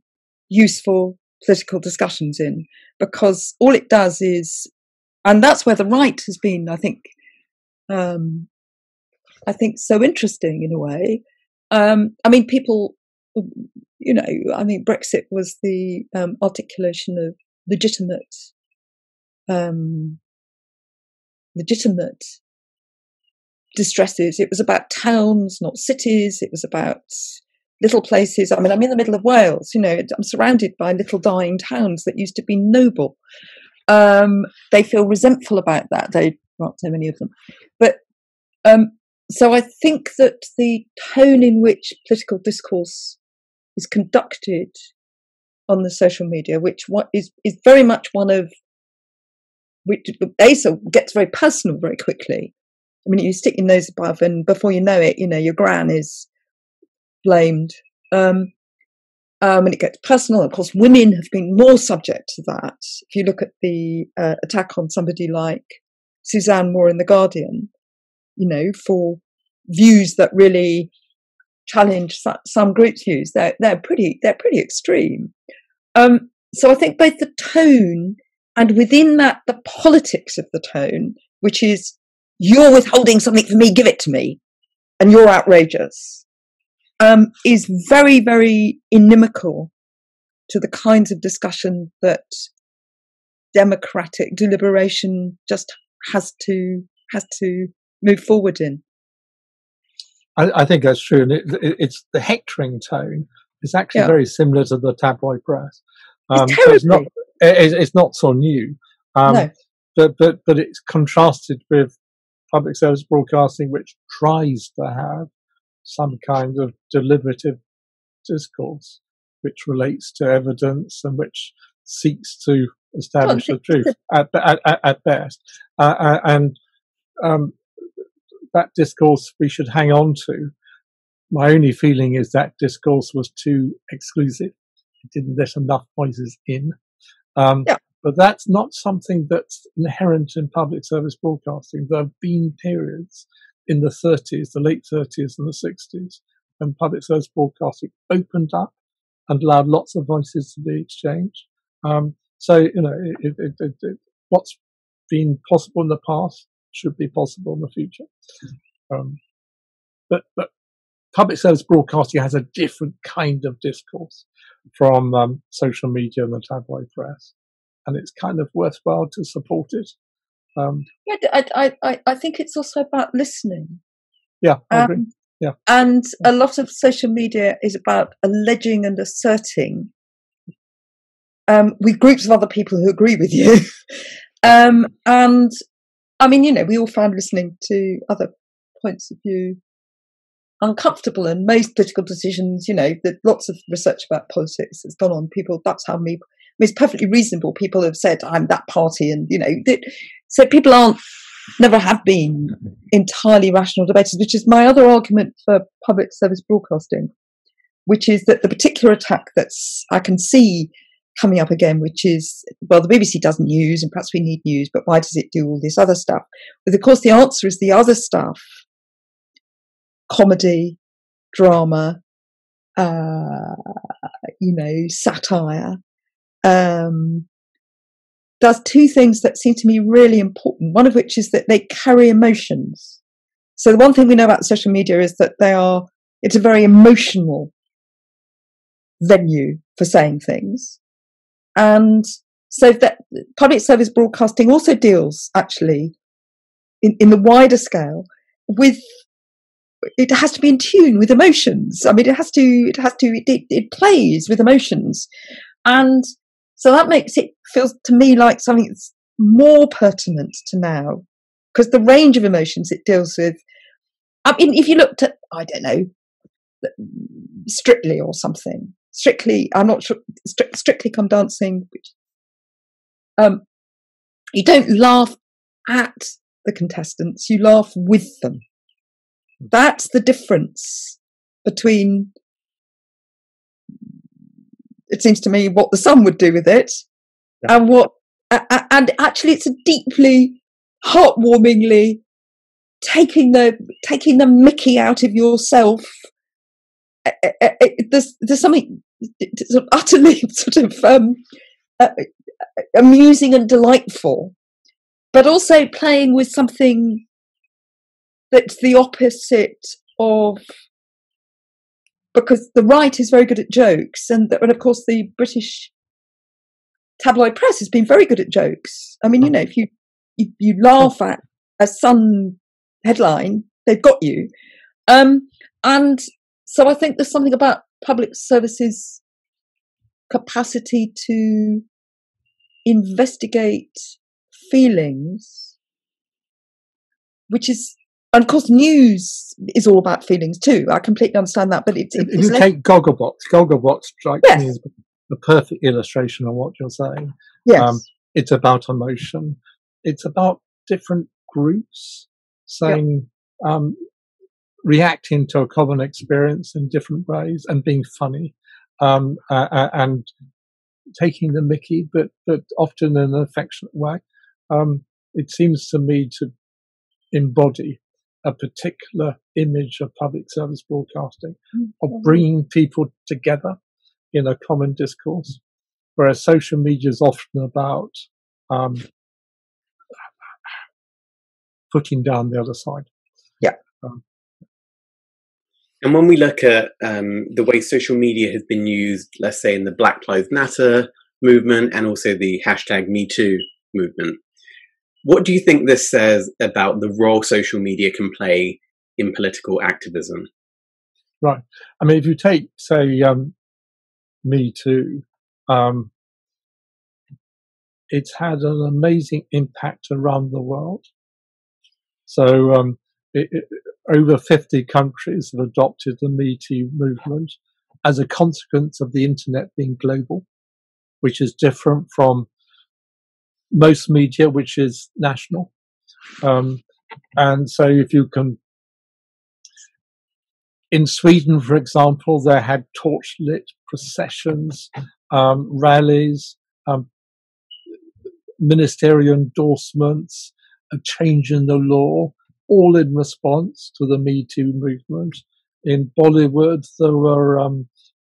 useful political discussions in because all it does is and that's where the right has been i think um, I think so interesting in a way. Um, I mean, people, you know, I mean, Brexit was the um, articulation of legitimate, um, legitimate distresses. It was about towns, not cities. It was about little places. I mean, I'm in the middle of Wales. You know, I'm surrounded by little dying towns that used to be noble. Um, they feel resentful about that. They not so many of them. But um, so I think that the tone in which political discourse is conducted on the social media, which what is is very much one of which ASA gets very personal very quickly. I mean, you stick your nose above, and before you know it, you know your gran is blamed, um, um, and it gets personal. Of course, women have been more subject to that. If you look at the uh, attack on somebody like Suzanne Moore in The Guardian, you know, for views that really challenge some groups' views. They're, they're pretty, they're pretty extreme. Um, so I think both the tone and within that, the politics of the tone, which is you're withholding something from me, give it to me, and you're outrageous, um, is very, very inimical to the kinds of discussion that democratic deliberation just has to has to move forward in. I, I think that's true, and it, it, it's the hectoring tone is actually yeah. very similar to the tabloid press. Um, it's, so it's not it, it's not so new, um, no. but but but it's contrasted with public service broadcasting, which tries to have some kind of deliberative discourse, which relates to evidence and which seeks to establish the truth at, at, at best. Uh, uh, and um, that discourse we should hang on to. My only feeling is that discourse was too exclusive. It didn't let enough voices in. Um, yeah. But that's not something that's inherent in public service broadcasting. There have been periods in the 30s, the late 30s and the 60s, when public service broadcasting opened up and allowed lots of voices to be exchanged. Um, so, you know, it, it, it, what's been possible in the past should be possible in the future. Um, but, but public service broadcasting has a different kind of discourse from um, social media and the tabloid press, and it's kind of worthwhile to support it. Um, yeah, I, I, I think it's also about listening. Yeah, I agree. Um, yeah. And a lot of social media is about alleging and asserting um, with groups of other people who agree with you. um, and I mean, you know, we all found listening to other points of view uncomfortable and most political decisions, you know, that lots of research about politics has gone on. People, that's how me, it's perfectly reasonable. People have said, I'm that party. And, you know, that, so people aren't, never have been entirely rational debaters, which is my other argument for public service broadcasting, which is that the particular attack that's, I can see coming up again, which is, well, the BBC doesn't news and perhaps we need news, but why does it do all this other stuff? But of course, the answer is the other stuff comedy, drama, uh, you know, satire, um, does two things that seem to me really important. One of which is that they carry emotions. So the one thing we know about social media is that they are, it's a very emotional venue for saying things. And so that public service broadcasting also deals actually in, in the wider scale with it has to be in tune with emotions. I mean, it has to, it has to, it, it plays with emotions. And so that makes it feels to me like something that's more pertinent to now because the range of emotions it deals with. I mean, if you looked at, I don't know, Strictly or something, Strictly, I'm not sure, Strictly Come Dancing, which, um, you don't laugh at the contestants, you laugh with them. That's the difference between, it seems to me, what the Sun would do with it yeah. and what, and actually it's a deeply, heartwarmingly taking the, taking the mickey out of yourself. There's, there's something sort of utterly sort of um, amusing and delightful, but also playing with something that's the opposite of because the right is very good at jokes, and, and of course the British tabloid press has been very good at jokes. I mean, you know, if you you, you laugh at a Sun headline, they've got you. Um, and so I think there's something about public services capacity to investigate feelings, which is and of course, news is all about feelings too. I completely understand that, but it's. If it's you less... take Gogglebox, Gogglebox strikes yes. me as the perfect illustration of what you're saying. Yes. Um, it's about emotion. It's about different groups saying, yeah. um, reacting to a common experience in different ways and being funny, um, uh, and taking the Mickey, but but often in an affectionate way. Um, it seems to me to embody a particular image of public service broadcasting, of mm-hmm. bringing people together in a common discourse, whereas social media is often about um, putting down the other side. Yeah. Um, and when we look at um, the way social media has been used, let's say in the Black Lives Matter movement and also the hashtag MeToo movement, what do you think this says about the role social media can play in political activism? Right. I mean, if you take, say, um, Me Too, um, it's had an amazing impact around the world. So, um, it, it, over 50 countries have adopted the Me Too movement as a consequence of the internet being global, which is different from most media, which is national. Um, and so if you can, in Sweden, for example, they had torchlit processions, um, rallies, um, ministerial endorsements, a change in the law, all in response to the Me Too movement. In Bollywood, there were um,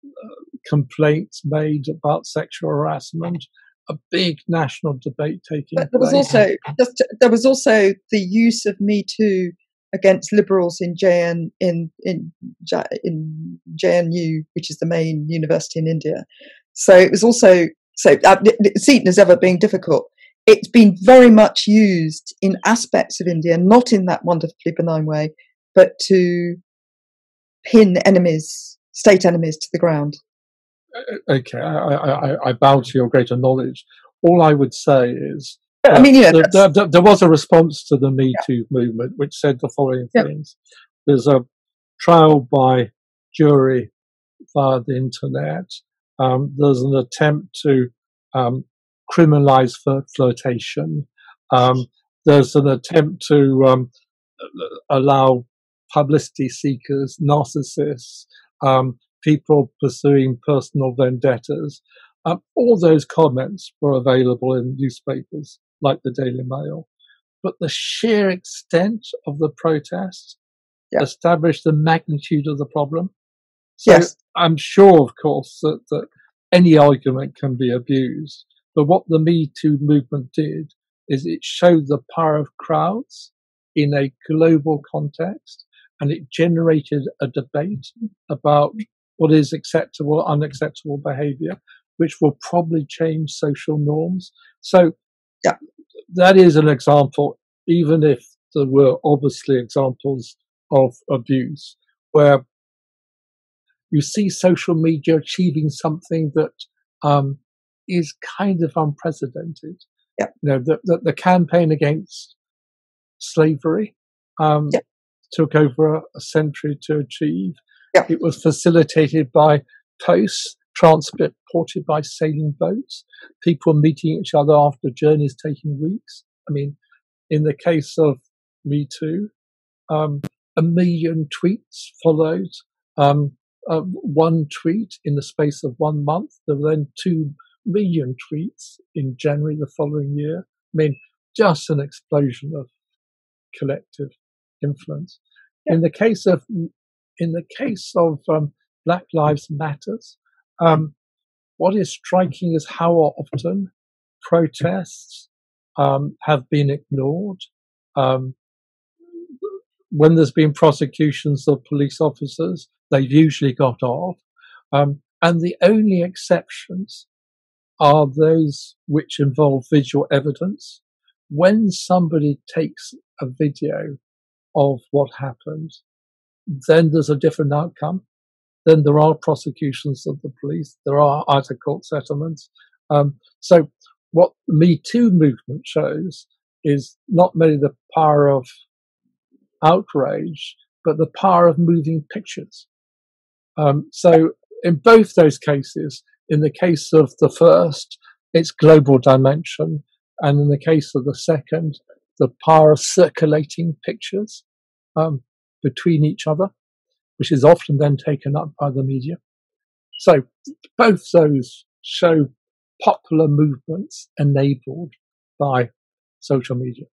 uh, complaints made about sexual harassment. A big national debate taking but there was place. also just, there was also the use of Me Too against liberals in JN in in in JNU, which is the main university in India. So it was also so uh, Seaton has ever been difficult. It's been very much used in aspects of India, not in that wonderfully benign way, but to pin enemies, state enemies, to the ground. Okay, I, I, I bow to your greater knowledge. All I would say is I mean, yeah, there, there, there, was a response to the Me Too movement, which said the following yeah. things: There's a trial by jury via the internet. Um, there's an attempt to um, criminalize flirtation. Um, there's an attempt to um, allow publicity seekers, narcissists, um, people pursuing personal vendettas. Um, all those comments were available in newspapers like the Daily Mail. But the sheer extent of the protest yeah. established the magnitude of the problem. So yes. I'm sure, of course, that, that any argument can be abused. But what the Me Too movement did is it showed the power of crowds in a global context and it generated a debate about what is acceptable, unacceptable behavior, which will probably change social norms. So yeah, that is an example, even if there were obviously examples of abuse where you see social media achieving something that um, is kind of unprecedented. Yeah. You know, the, the, the campaign against slavery um, yeah. took over a, a, century to achieve. Yeah. It was facilitated by posts transported by sailing boats, people meeting each other after journeys taking weeks. I mean, in the case of Me Too, um, a million tweets followed. Um, uh, one tweet in the space of one month. There were then two million tweets in January the following year. I mean, just an explosion of collective influence. Yeah. In the case of in the case of um, Black Lives Matters, um, what is striking is how often protests um, have been ignored. Um, when there's been prosecutions of police officers, they've usually got off. Um, and the only exceptions are those which involve visual evidence. When somebody takes a video of what happened, then there's a different outcome then there are prosecutions of the police. There are out of court settlements. Um, so what the Me Too movement shows is not merely the power of outrage, but the power of moving pictures. Um, so in both those cases, in the case of the first, it's global dimension. And in the case of the second, the power of circulating pictures um, between each other which is often then taken up by the media. So both those show popular movements enabled by social media.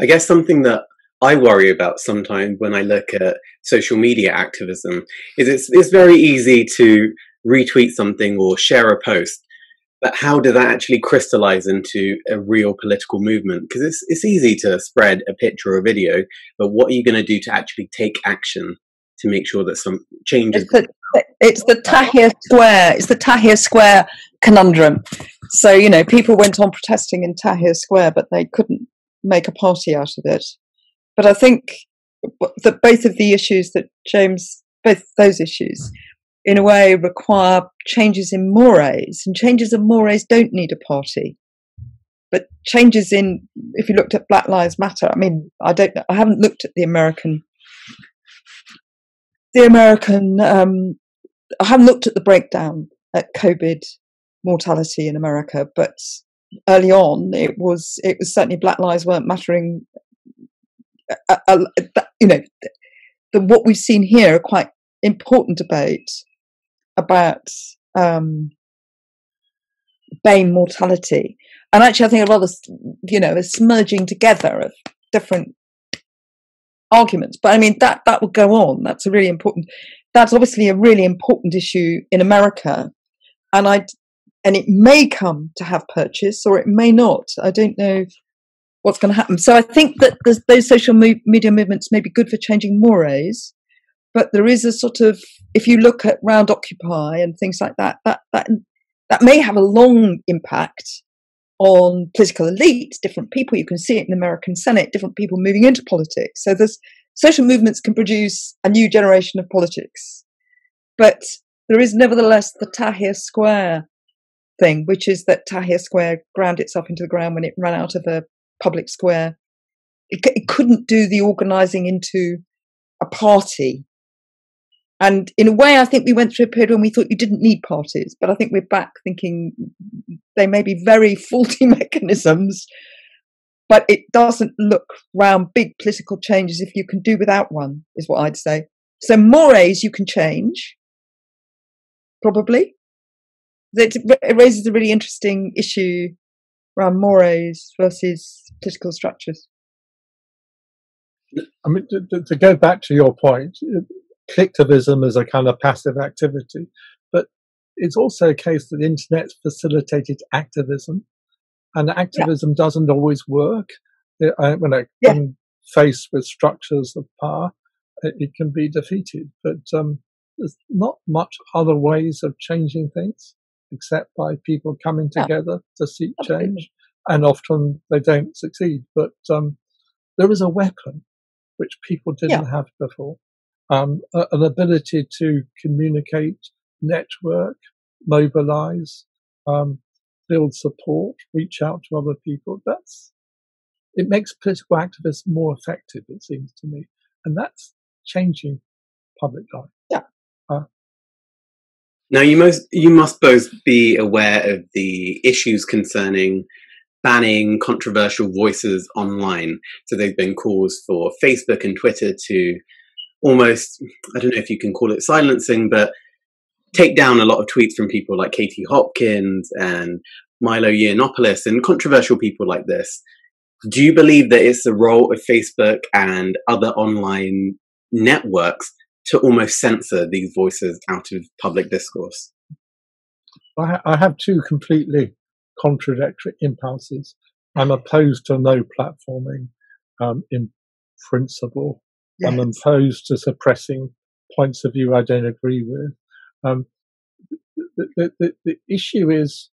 I guess something that I worry about sometimes when I look at social media activism is it's, it's very easy to retweet something or share a post, but how does that actually crystallize into a real political movement? Because it's, it's easy to spread a picture or a video, but what are you going to do to actually take action to make sure that some changes. It's the, it's the Tahrir Square. It's the Tahrir Square conundrum. So you know, people went on protesting in Tahrir Square, but they couldn't make a party out of it. But I think that both of the issues that James, both those issues, in a way, require changes in mores, and changes in mores don't need a party. But changes in, if you looked at Black Lives Matter, I mean, I don't, I haven't looked at the American the American, um, I haven't looked at the breakdown at COVID mortality in America, but early on it was it was certainly Black Lives weren't mattering. Uh, uh, uh you know, the, what we've seen here are quite important debate about um, mortality. and actually, I think a rather, you know, a smudging together of different arguments. But I mean, that that will go on. That's a really important. That's obviously a really important issue in America, and I and it may come to have purchase or it may not. I don't know what's going to happen. So I think that those social media movements may be good for changing mores, but there is a sort of if you look at round Occupy and things like that, that that that may have a long impact on political elites, different people. You can see it in the American Senate, different people moving into politics. So there's social movements can produce a new generation of politics. But there is nevertheless the Tahrir Square thing, which is that Tahrir Square ground itself into the ground when it ran out of a public square. It, it couldn't do the organizing into a party and in a way, I think we went through a period when we thought you didn't need parties, but I think we're back thinking they may be very faulty mechanisms, but it doesn't look round big political changes if you can do without one, is what I'd say. So mores you can change, probably. It, raises a really interesting issue around mores versus political structures. I mean, to, to, go back to your point, clicktivism is a kind of passive activity, but it's also a case that the internet facilitated activism, and activism yeah. doesn't always work. It, uh, when it, yeah. when faced with structures of power, it, it can be defeated. But um, there's not much other ways of changing things except by people coming together to seek change, and often they don't succeed. But um, there is a weapon which people didn't yeah. have before um, an ability to communicate, network, mobilize, um, build support, reach out to other people. That's it makes political activists more effective. It seems to me, and that's changing public life. Yeah. Uh, now you must you must both be aware of the issues concerning banning controversial voices online. So there's been calls for Facebook and Twitter to almost, I don't know if you can call it silencing, but take down a lot of tweets from people like Katie Hopkins and Milo Yiannopoulos and controversial people like this. Do you believe that it's the role of Facebook and other online networks to almost censor these voices out of public discourse? I, have two completely contradictory impulses. I'm opposed to no platforming um, in principle. Yes. I'm opposed to suppressing points of view I don't agree with. Um, the, the, the, the, issue is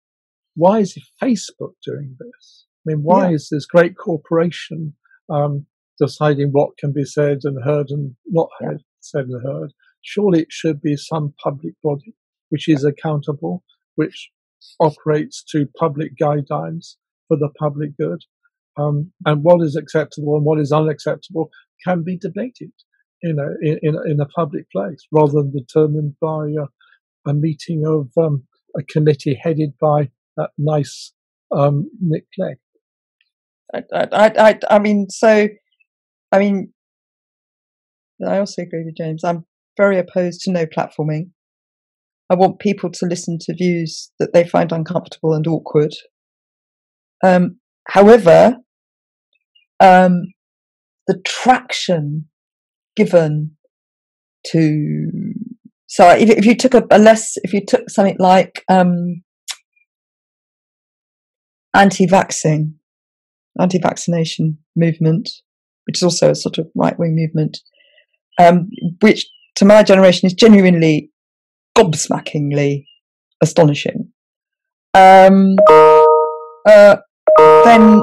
why is Facebook doing this? I mean, why yeah. is this great corporation um, deciding what can be said and heard and not heard, said and heard? Surely it should be some public body which is accountable, which operates to public guidelines for the public good. Um, and what is acceptable and what is unacceptable can be debated, you know, in, in, in a public place rather than determined by a meeting of um, a committee headed by that nice um, Nick Clegg. I, I, I, I mean, so, I mean, I also agree with James. I'm very opposed to no platforming. I want people to listen to views that they find uncomfortable and awkward. Um, however, um, the traction given to so if, if you took a, a, less if you took something like um, anti-vaccine anti-vaccination movement which is also a sort of right-wing movement um, which to my generation is genuinely gobsmackingly astonishing. Um, uh, then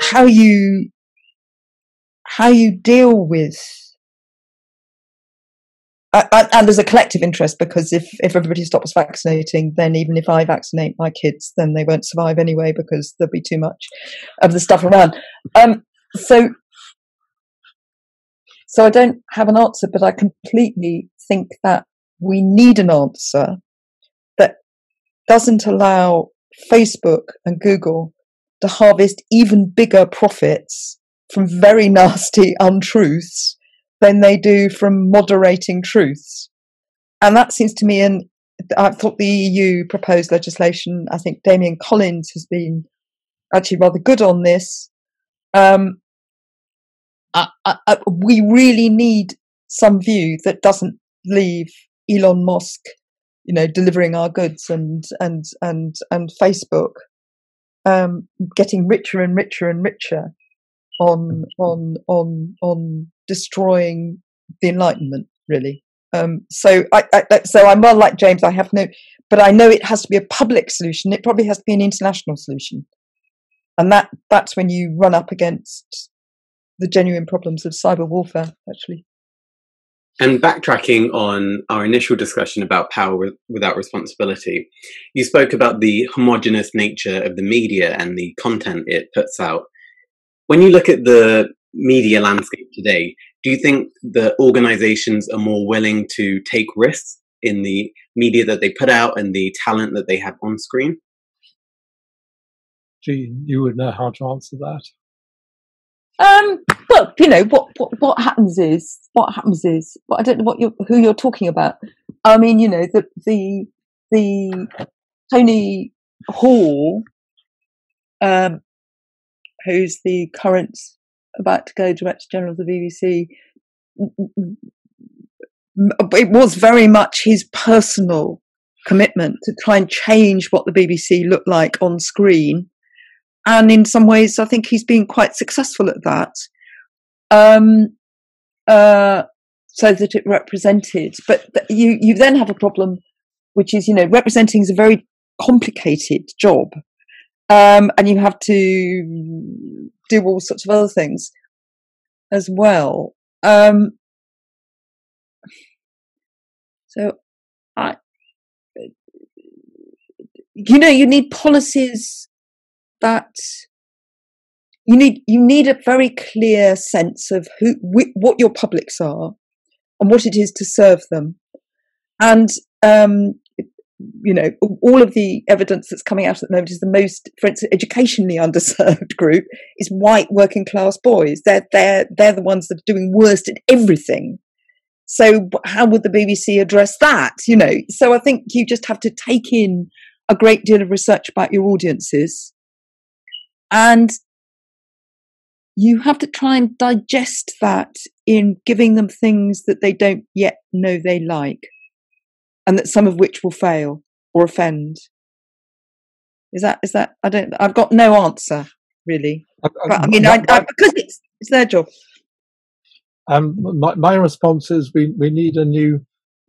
how you how you deal with uh, and there's a collective interest because if, if everybody stops vaccinating, then even if I vaccinate my kids, then they won't survive anyway because there'll be too much of the stuff around. Um, so, so I don't have an answer, but I completely think that we need an answer that doesn't allow Facebook and Google to harvest even bigger profits from very nasty untruths than they do from moderating truths. And that seems to me, and I thought the EU proposed legislation, I think Damian Collins has been actually rather good on this. Um, I, I, we really need some view that doesn't leave Elon Musk, you know, delivering our goods and and and and Facebook um, getting richer and richer and richer on on on on destroying the Enlightenment, really. Um, so I, I, so I'm well like James. I have no, but I know it has to be a public solution. It probably has to be an international solution, and that that's when you run up against the genuine problems of cyber warfare. Actually. And backtracking on our initial discussion about power without responsibility, you spoke about the homogenous nature of the media and the content it puts out. When you look at the media landscape today, do you think that organizations are more willing to take risks in the media that they put out and the talent that they have on screen? Gee, you would know how to answer that. Um, well, you know what, what what happens is what happens is well, I don't know what you're who you're talking about. I mean, you know the the the Tony Hall, um, who's the current about to go director general of the BBC. It was very much his personal commitment to try and change what the BBC looked like on screen and in some ways, I think he's been quite successful at that. Um, uh, so that it represented, but you you then have a problem, which is you know representing is a very complicated job, um, and you have to do all sorts of other things as well. Um, so I, you know, you need policies that you need you need a very clear sense of who wh- what your publics are and what it is to serve them and um, you know all of the evidence that's coming out at the moment is the most for instance educationally underserved group is white working class boys. They're they're they're the ones that are doing worst at everything. So how would the bbc address that you know? So i think you just have to take in a great deal of research about your audiences and you have to try and digest that in giving them things that they don't yet know they like, and that some of which will fail or offend. Is that is that I don't I've got no answer really. I, I, but, I mean, I, I, because it's it's their job. Um, my, my response is we, we need a new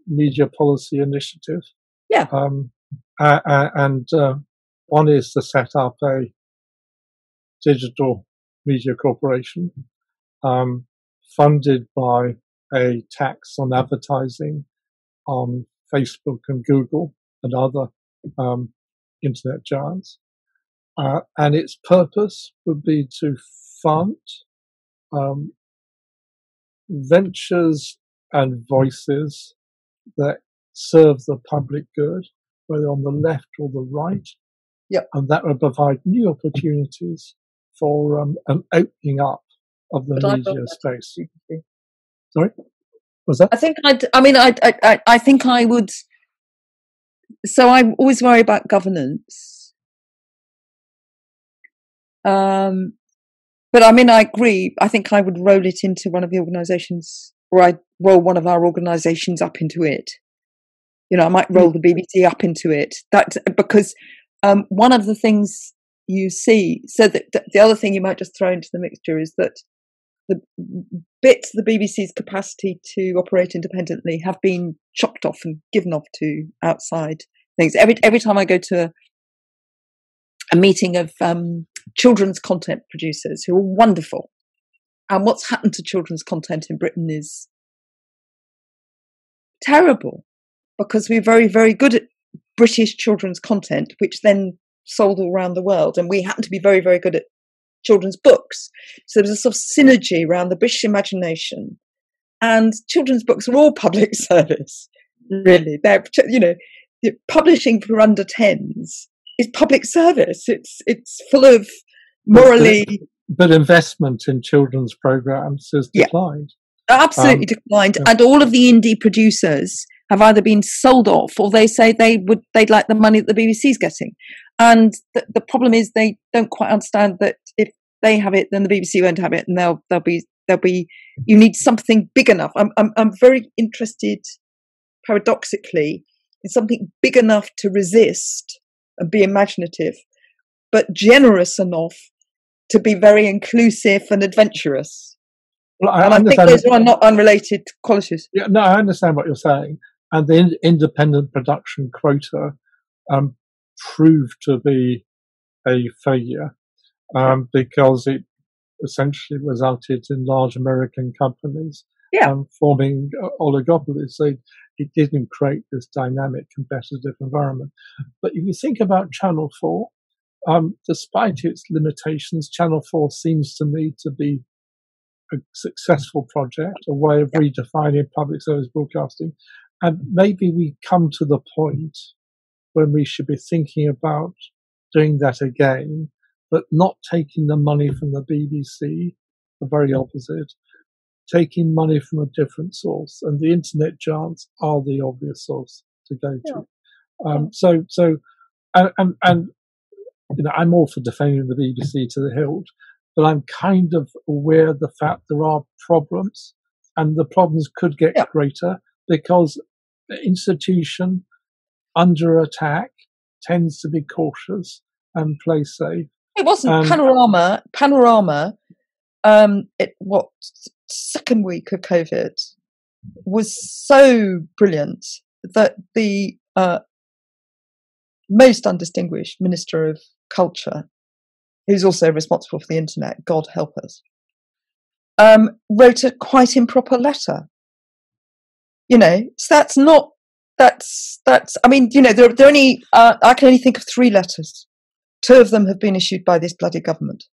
media policy initiative. Yeah. Um, uh, uh, and uh, one is to set up a digital media corporation, um, funded by a tax on advertising on Facebook and Google and other um, internet giants. Uh, and its purpose would be to fund um, ventures and voices that serve the public good, whether on the left or the right. Yep. And that would provide new opportunities for um, an opening up of the but media space. Sorry, was that? I think I'd. I mean, I, I, I think I would. So I always worry about governance. Um, but I mean, I agree. I think I would roll it into one of the organisations, or I'd roll one of our organisations up into it. You know, I might roll mm. the BBC up into it. That because um, one of the things you see. So that, the other thing you might just throw into the mixture is that the bits of the BBC's capacity to operate independently have been chopped off and given off to outside things. Every every time I go to a, a meeting of um, children's content producers who are wonderful, and what's happened to children's content in Britain is terrible because we're very very good at British children's content, which then sold all around the world. And we happen to be very, very good at children's books. So there was a sort of synergy around the British imagination. And children's books are all public service, really. They're, you know, publishing for under 10s is public service. It's, it's full of morally. But, but investment in children's programs has declined. Yeah, absolutely um, declined. Yeah. And all of the indie producers have either been sold off or they say they would they'd like the money that the BBC's getting. And the, the problem is they don't quite understand that if they have it, then the BBC won't have it, and they'll they'll be they'll be. You need something big enough. I'm I'm I'm very interested, paradoxically, in something big enough to resist and be imaginative, but generous enough to be very inclusive and adventurous. Well, I, and I think those are not unrelated qualities. Yeah, no, I understand what you're saying. And the in- independent production quota um, proved to be a failure um, because it essentially resulted in large American companies yeah. um, forming oligopolies. They, it didn't create this dynamic competitive environment. But if you think about Channel 4, um, despite its limitations, Channel 4 seems to me to be a successful project, a way of redefining public service broadcasting. And maybe we come to the point when we should be thinking about doing that again, but not taking the money from the BBC, the very opposite, taking money from a different source. And the internet giants are the obvious source to go to. Yeah. Um, so, so, and, and, and, you know, I'm all for defending the BBC to the hilt, but I'm kind of aware of the fact there are problems and the problems could get yeah. greater because the institution under attack tends to be cautious and play safe. It wasn't um, panorama. Panorama. Um, it what second week of COVID was so brilliant that the uh, most undistinguished minister of culture, who's also responsible for the internet, God help us, um, wrote a quite improper letter. You know, so that's not that's that's. I mean, you know, there, there only uh, I can only think of three letters. Two of them have been issued by this bloody government.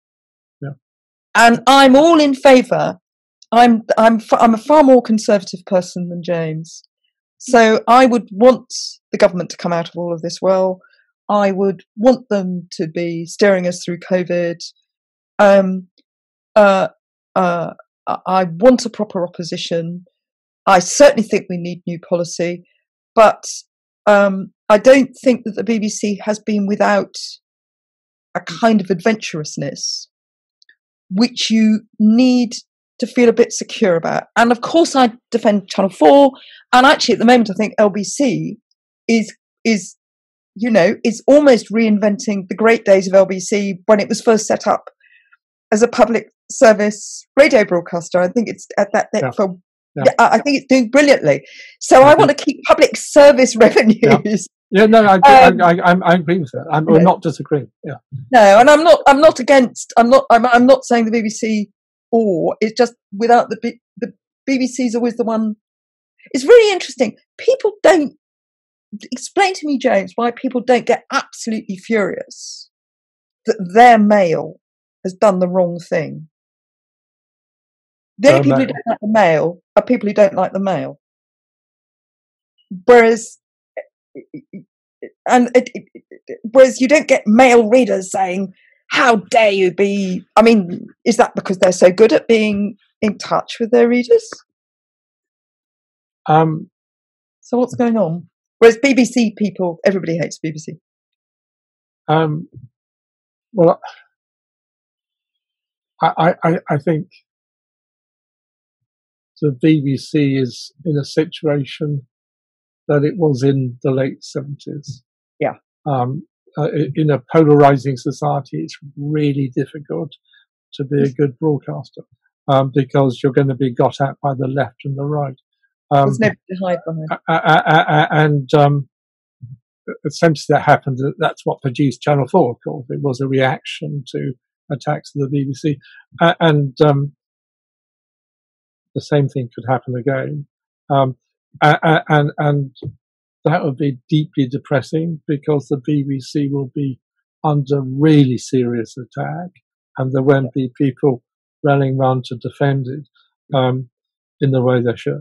Yeah. And I'm all in favour. I'm I'm I'm a far more conservative person than James. So I would want the government to come out of all of this well. I would want them to be steering us through COVID. Um, uh, uh, I want a proper opposition. I certainly think we need new policy. But um, I don't think that the BBC has been without a kind of adventurousness, which you need to feel a bit secure about. And of course, I defend Channel Four, and actually, at the moment, I think LBC is is you know is almost reinventing the great days of LBC when it was first set up as a public service radio broadcaster. I think it's at that, that yeah. for yeah. I think it's doing brilliantly. So I want to keep public service revenues. Yeah, yeah no, I, um, I, I, I, agree with that. I'm yeah. not disagreeing. Yeah. No, and I'm not. I'm not against. I'm not. I'm, I'm not saying the BBC or it's just without the the BBC is always the one. It's really interesting. People don't explain to me, James, why people don't get absolutely furious that their mail has done the wrong thing. The only people who don't like the mail are people who don't like the mail. Whereas, and it, it, it, whereas you don't get Mail readers saying, "How dare you be?" I mean, is that because they're so good at being in touch with their readers? Um. So what's going on? Whereas BBC people, everybody hates BBC. Um. Well, I I I think the BBC is in a situation that it was in the late 70s. Yeah. Um, uh, in a polarizing society, it's really difficult to be a good broadcaster um, because you're going to be got at by the left and the right. Um, There's to hide behind. and um, essentially, that happened. That's what produced Channel 4, of course. It was a reaction to attacks of the BBC. and um, the same thing could happen again. Um, and, and that would be deeply depressing because the BBC will be under really serious attack and there won't be people rallying around to defend it um, in the way they should.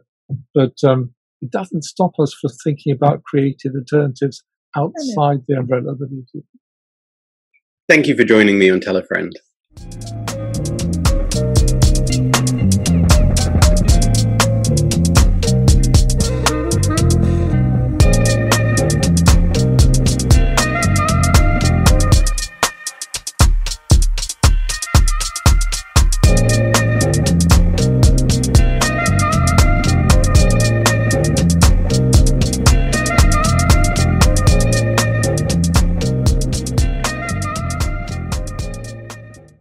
But um, it doesn't stop us from thinking about creative alternatives outside the umbrella of the BBC. Thank you for joining me on Telefriend.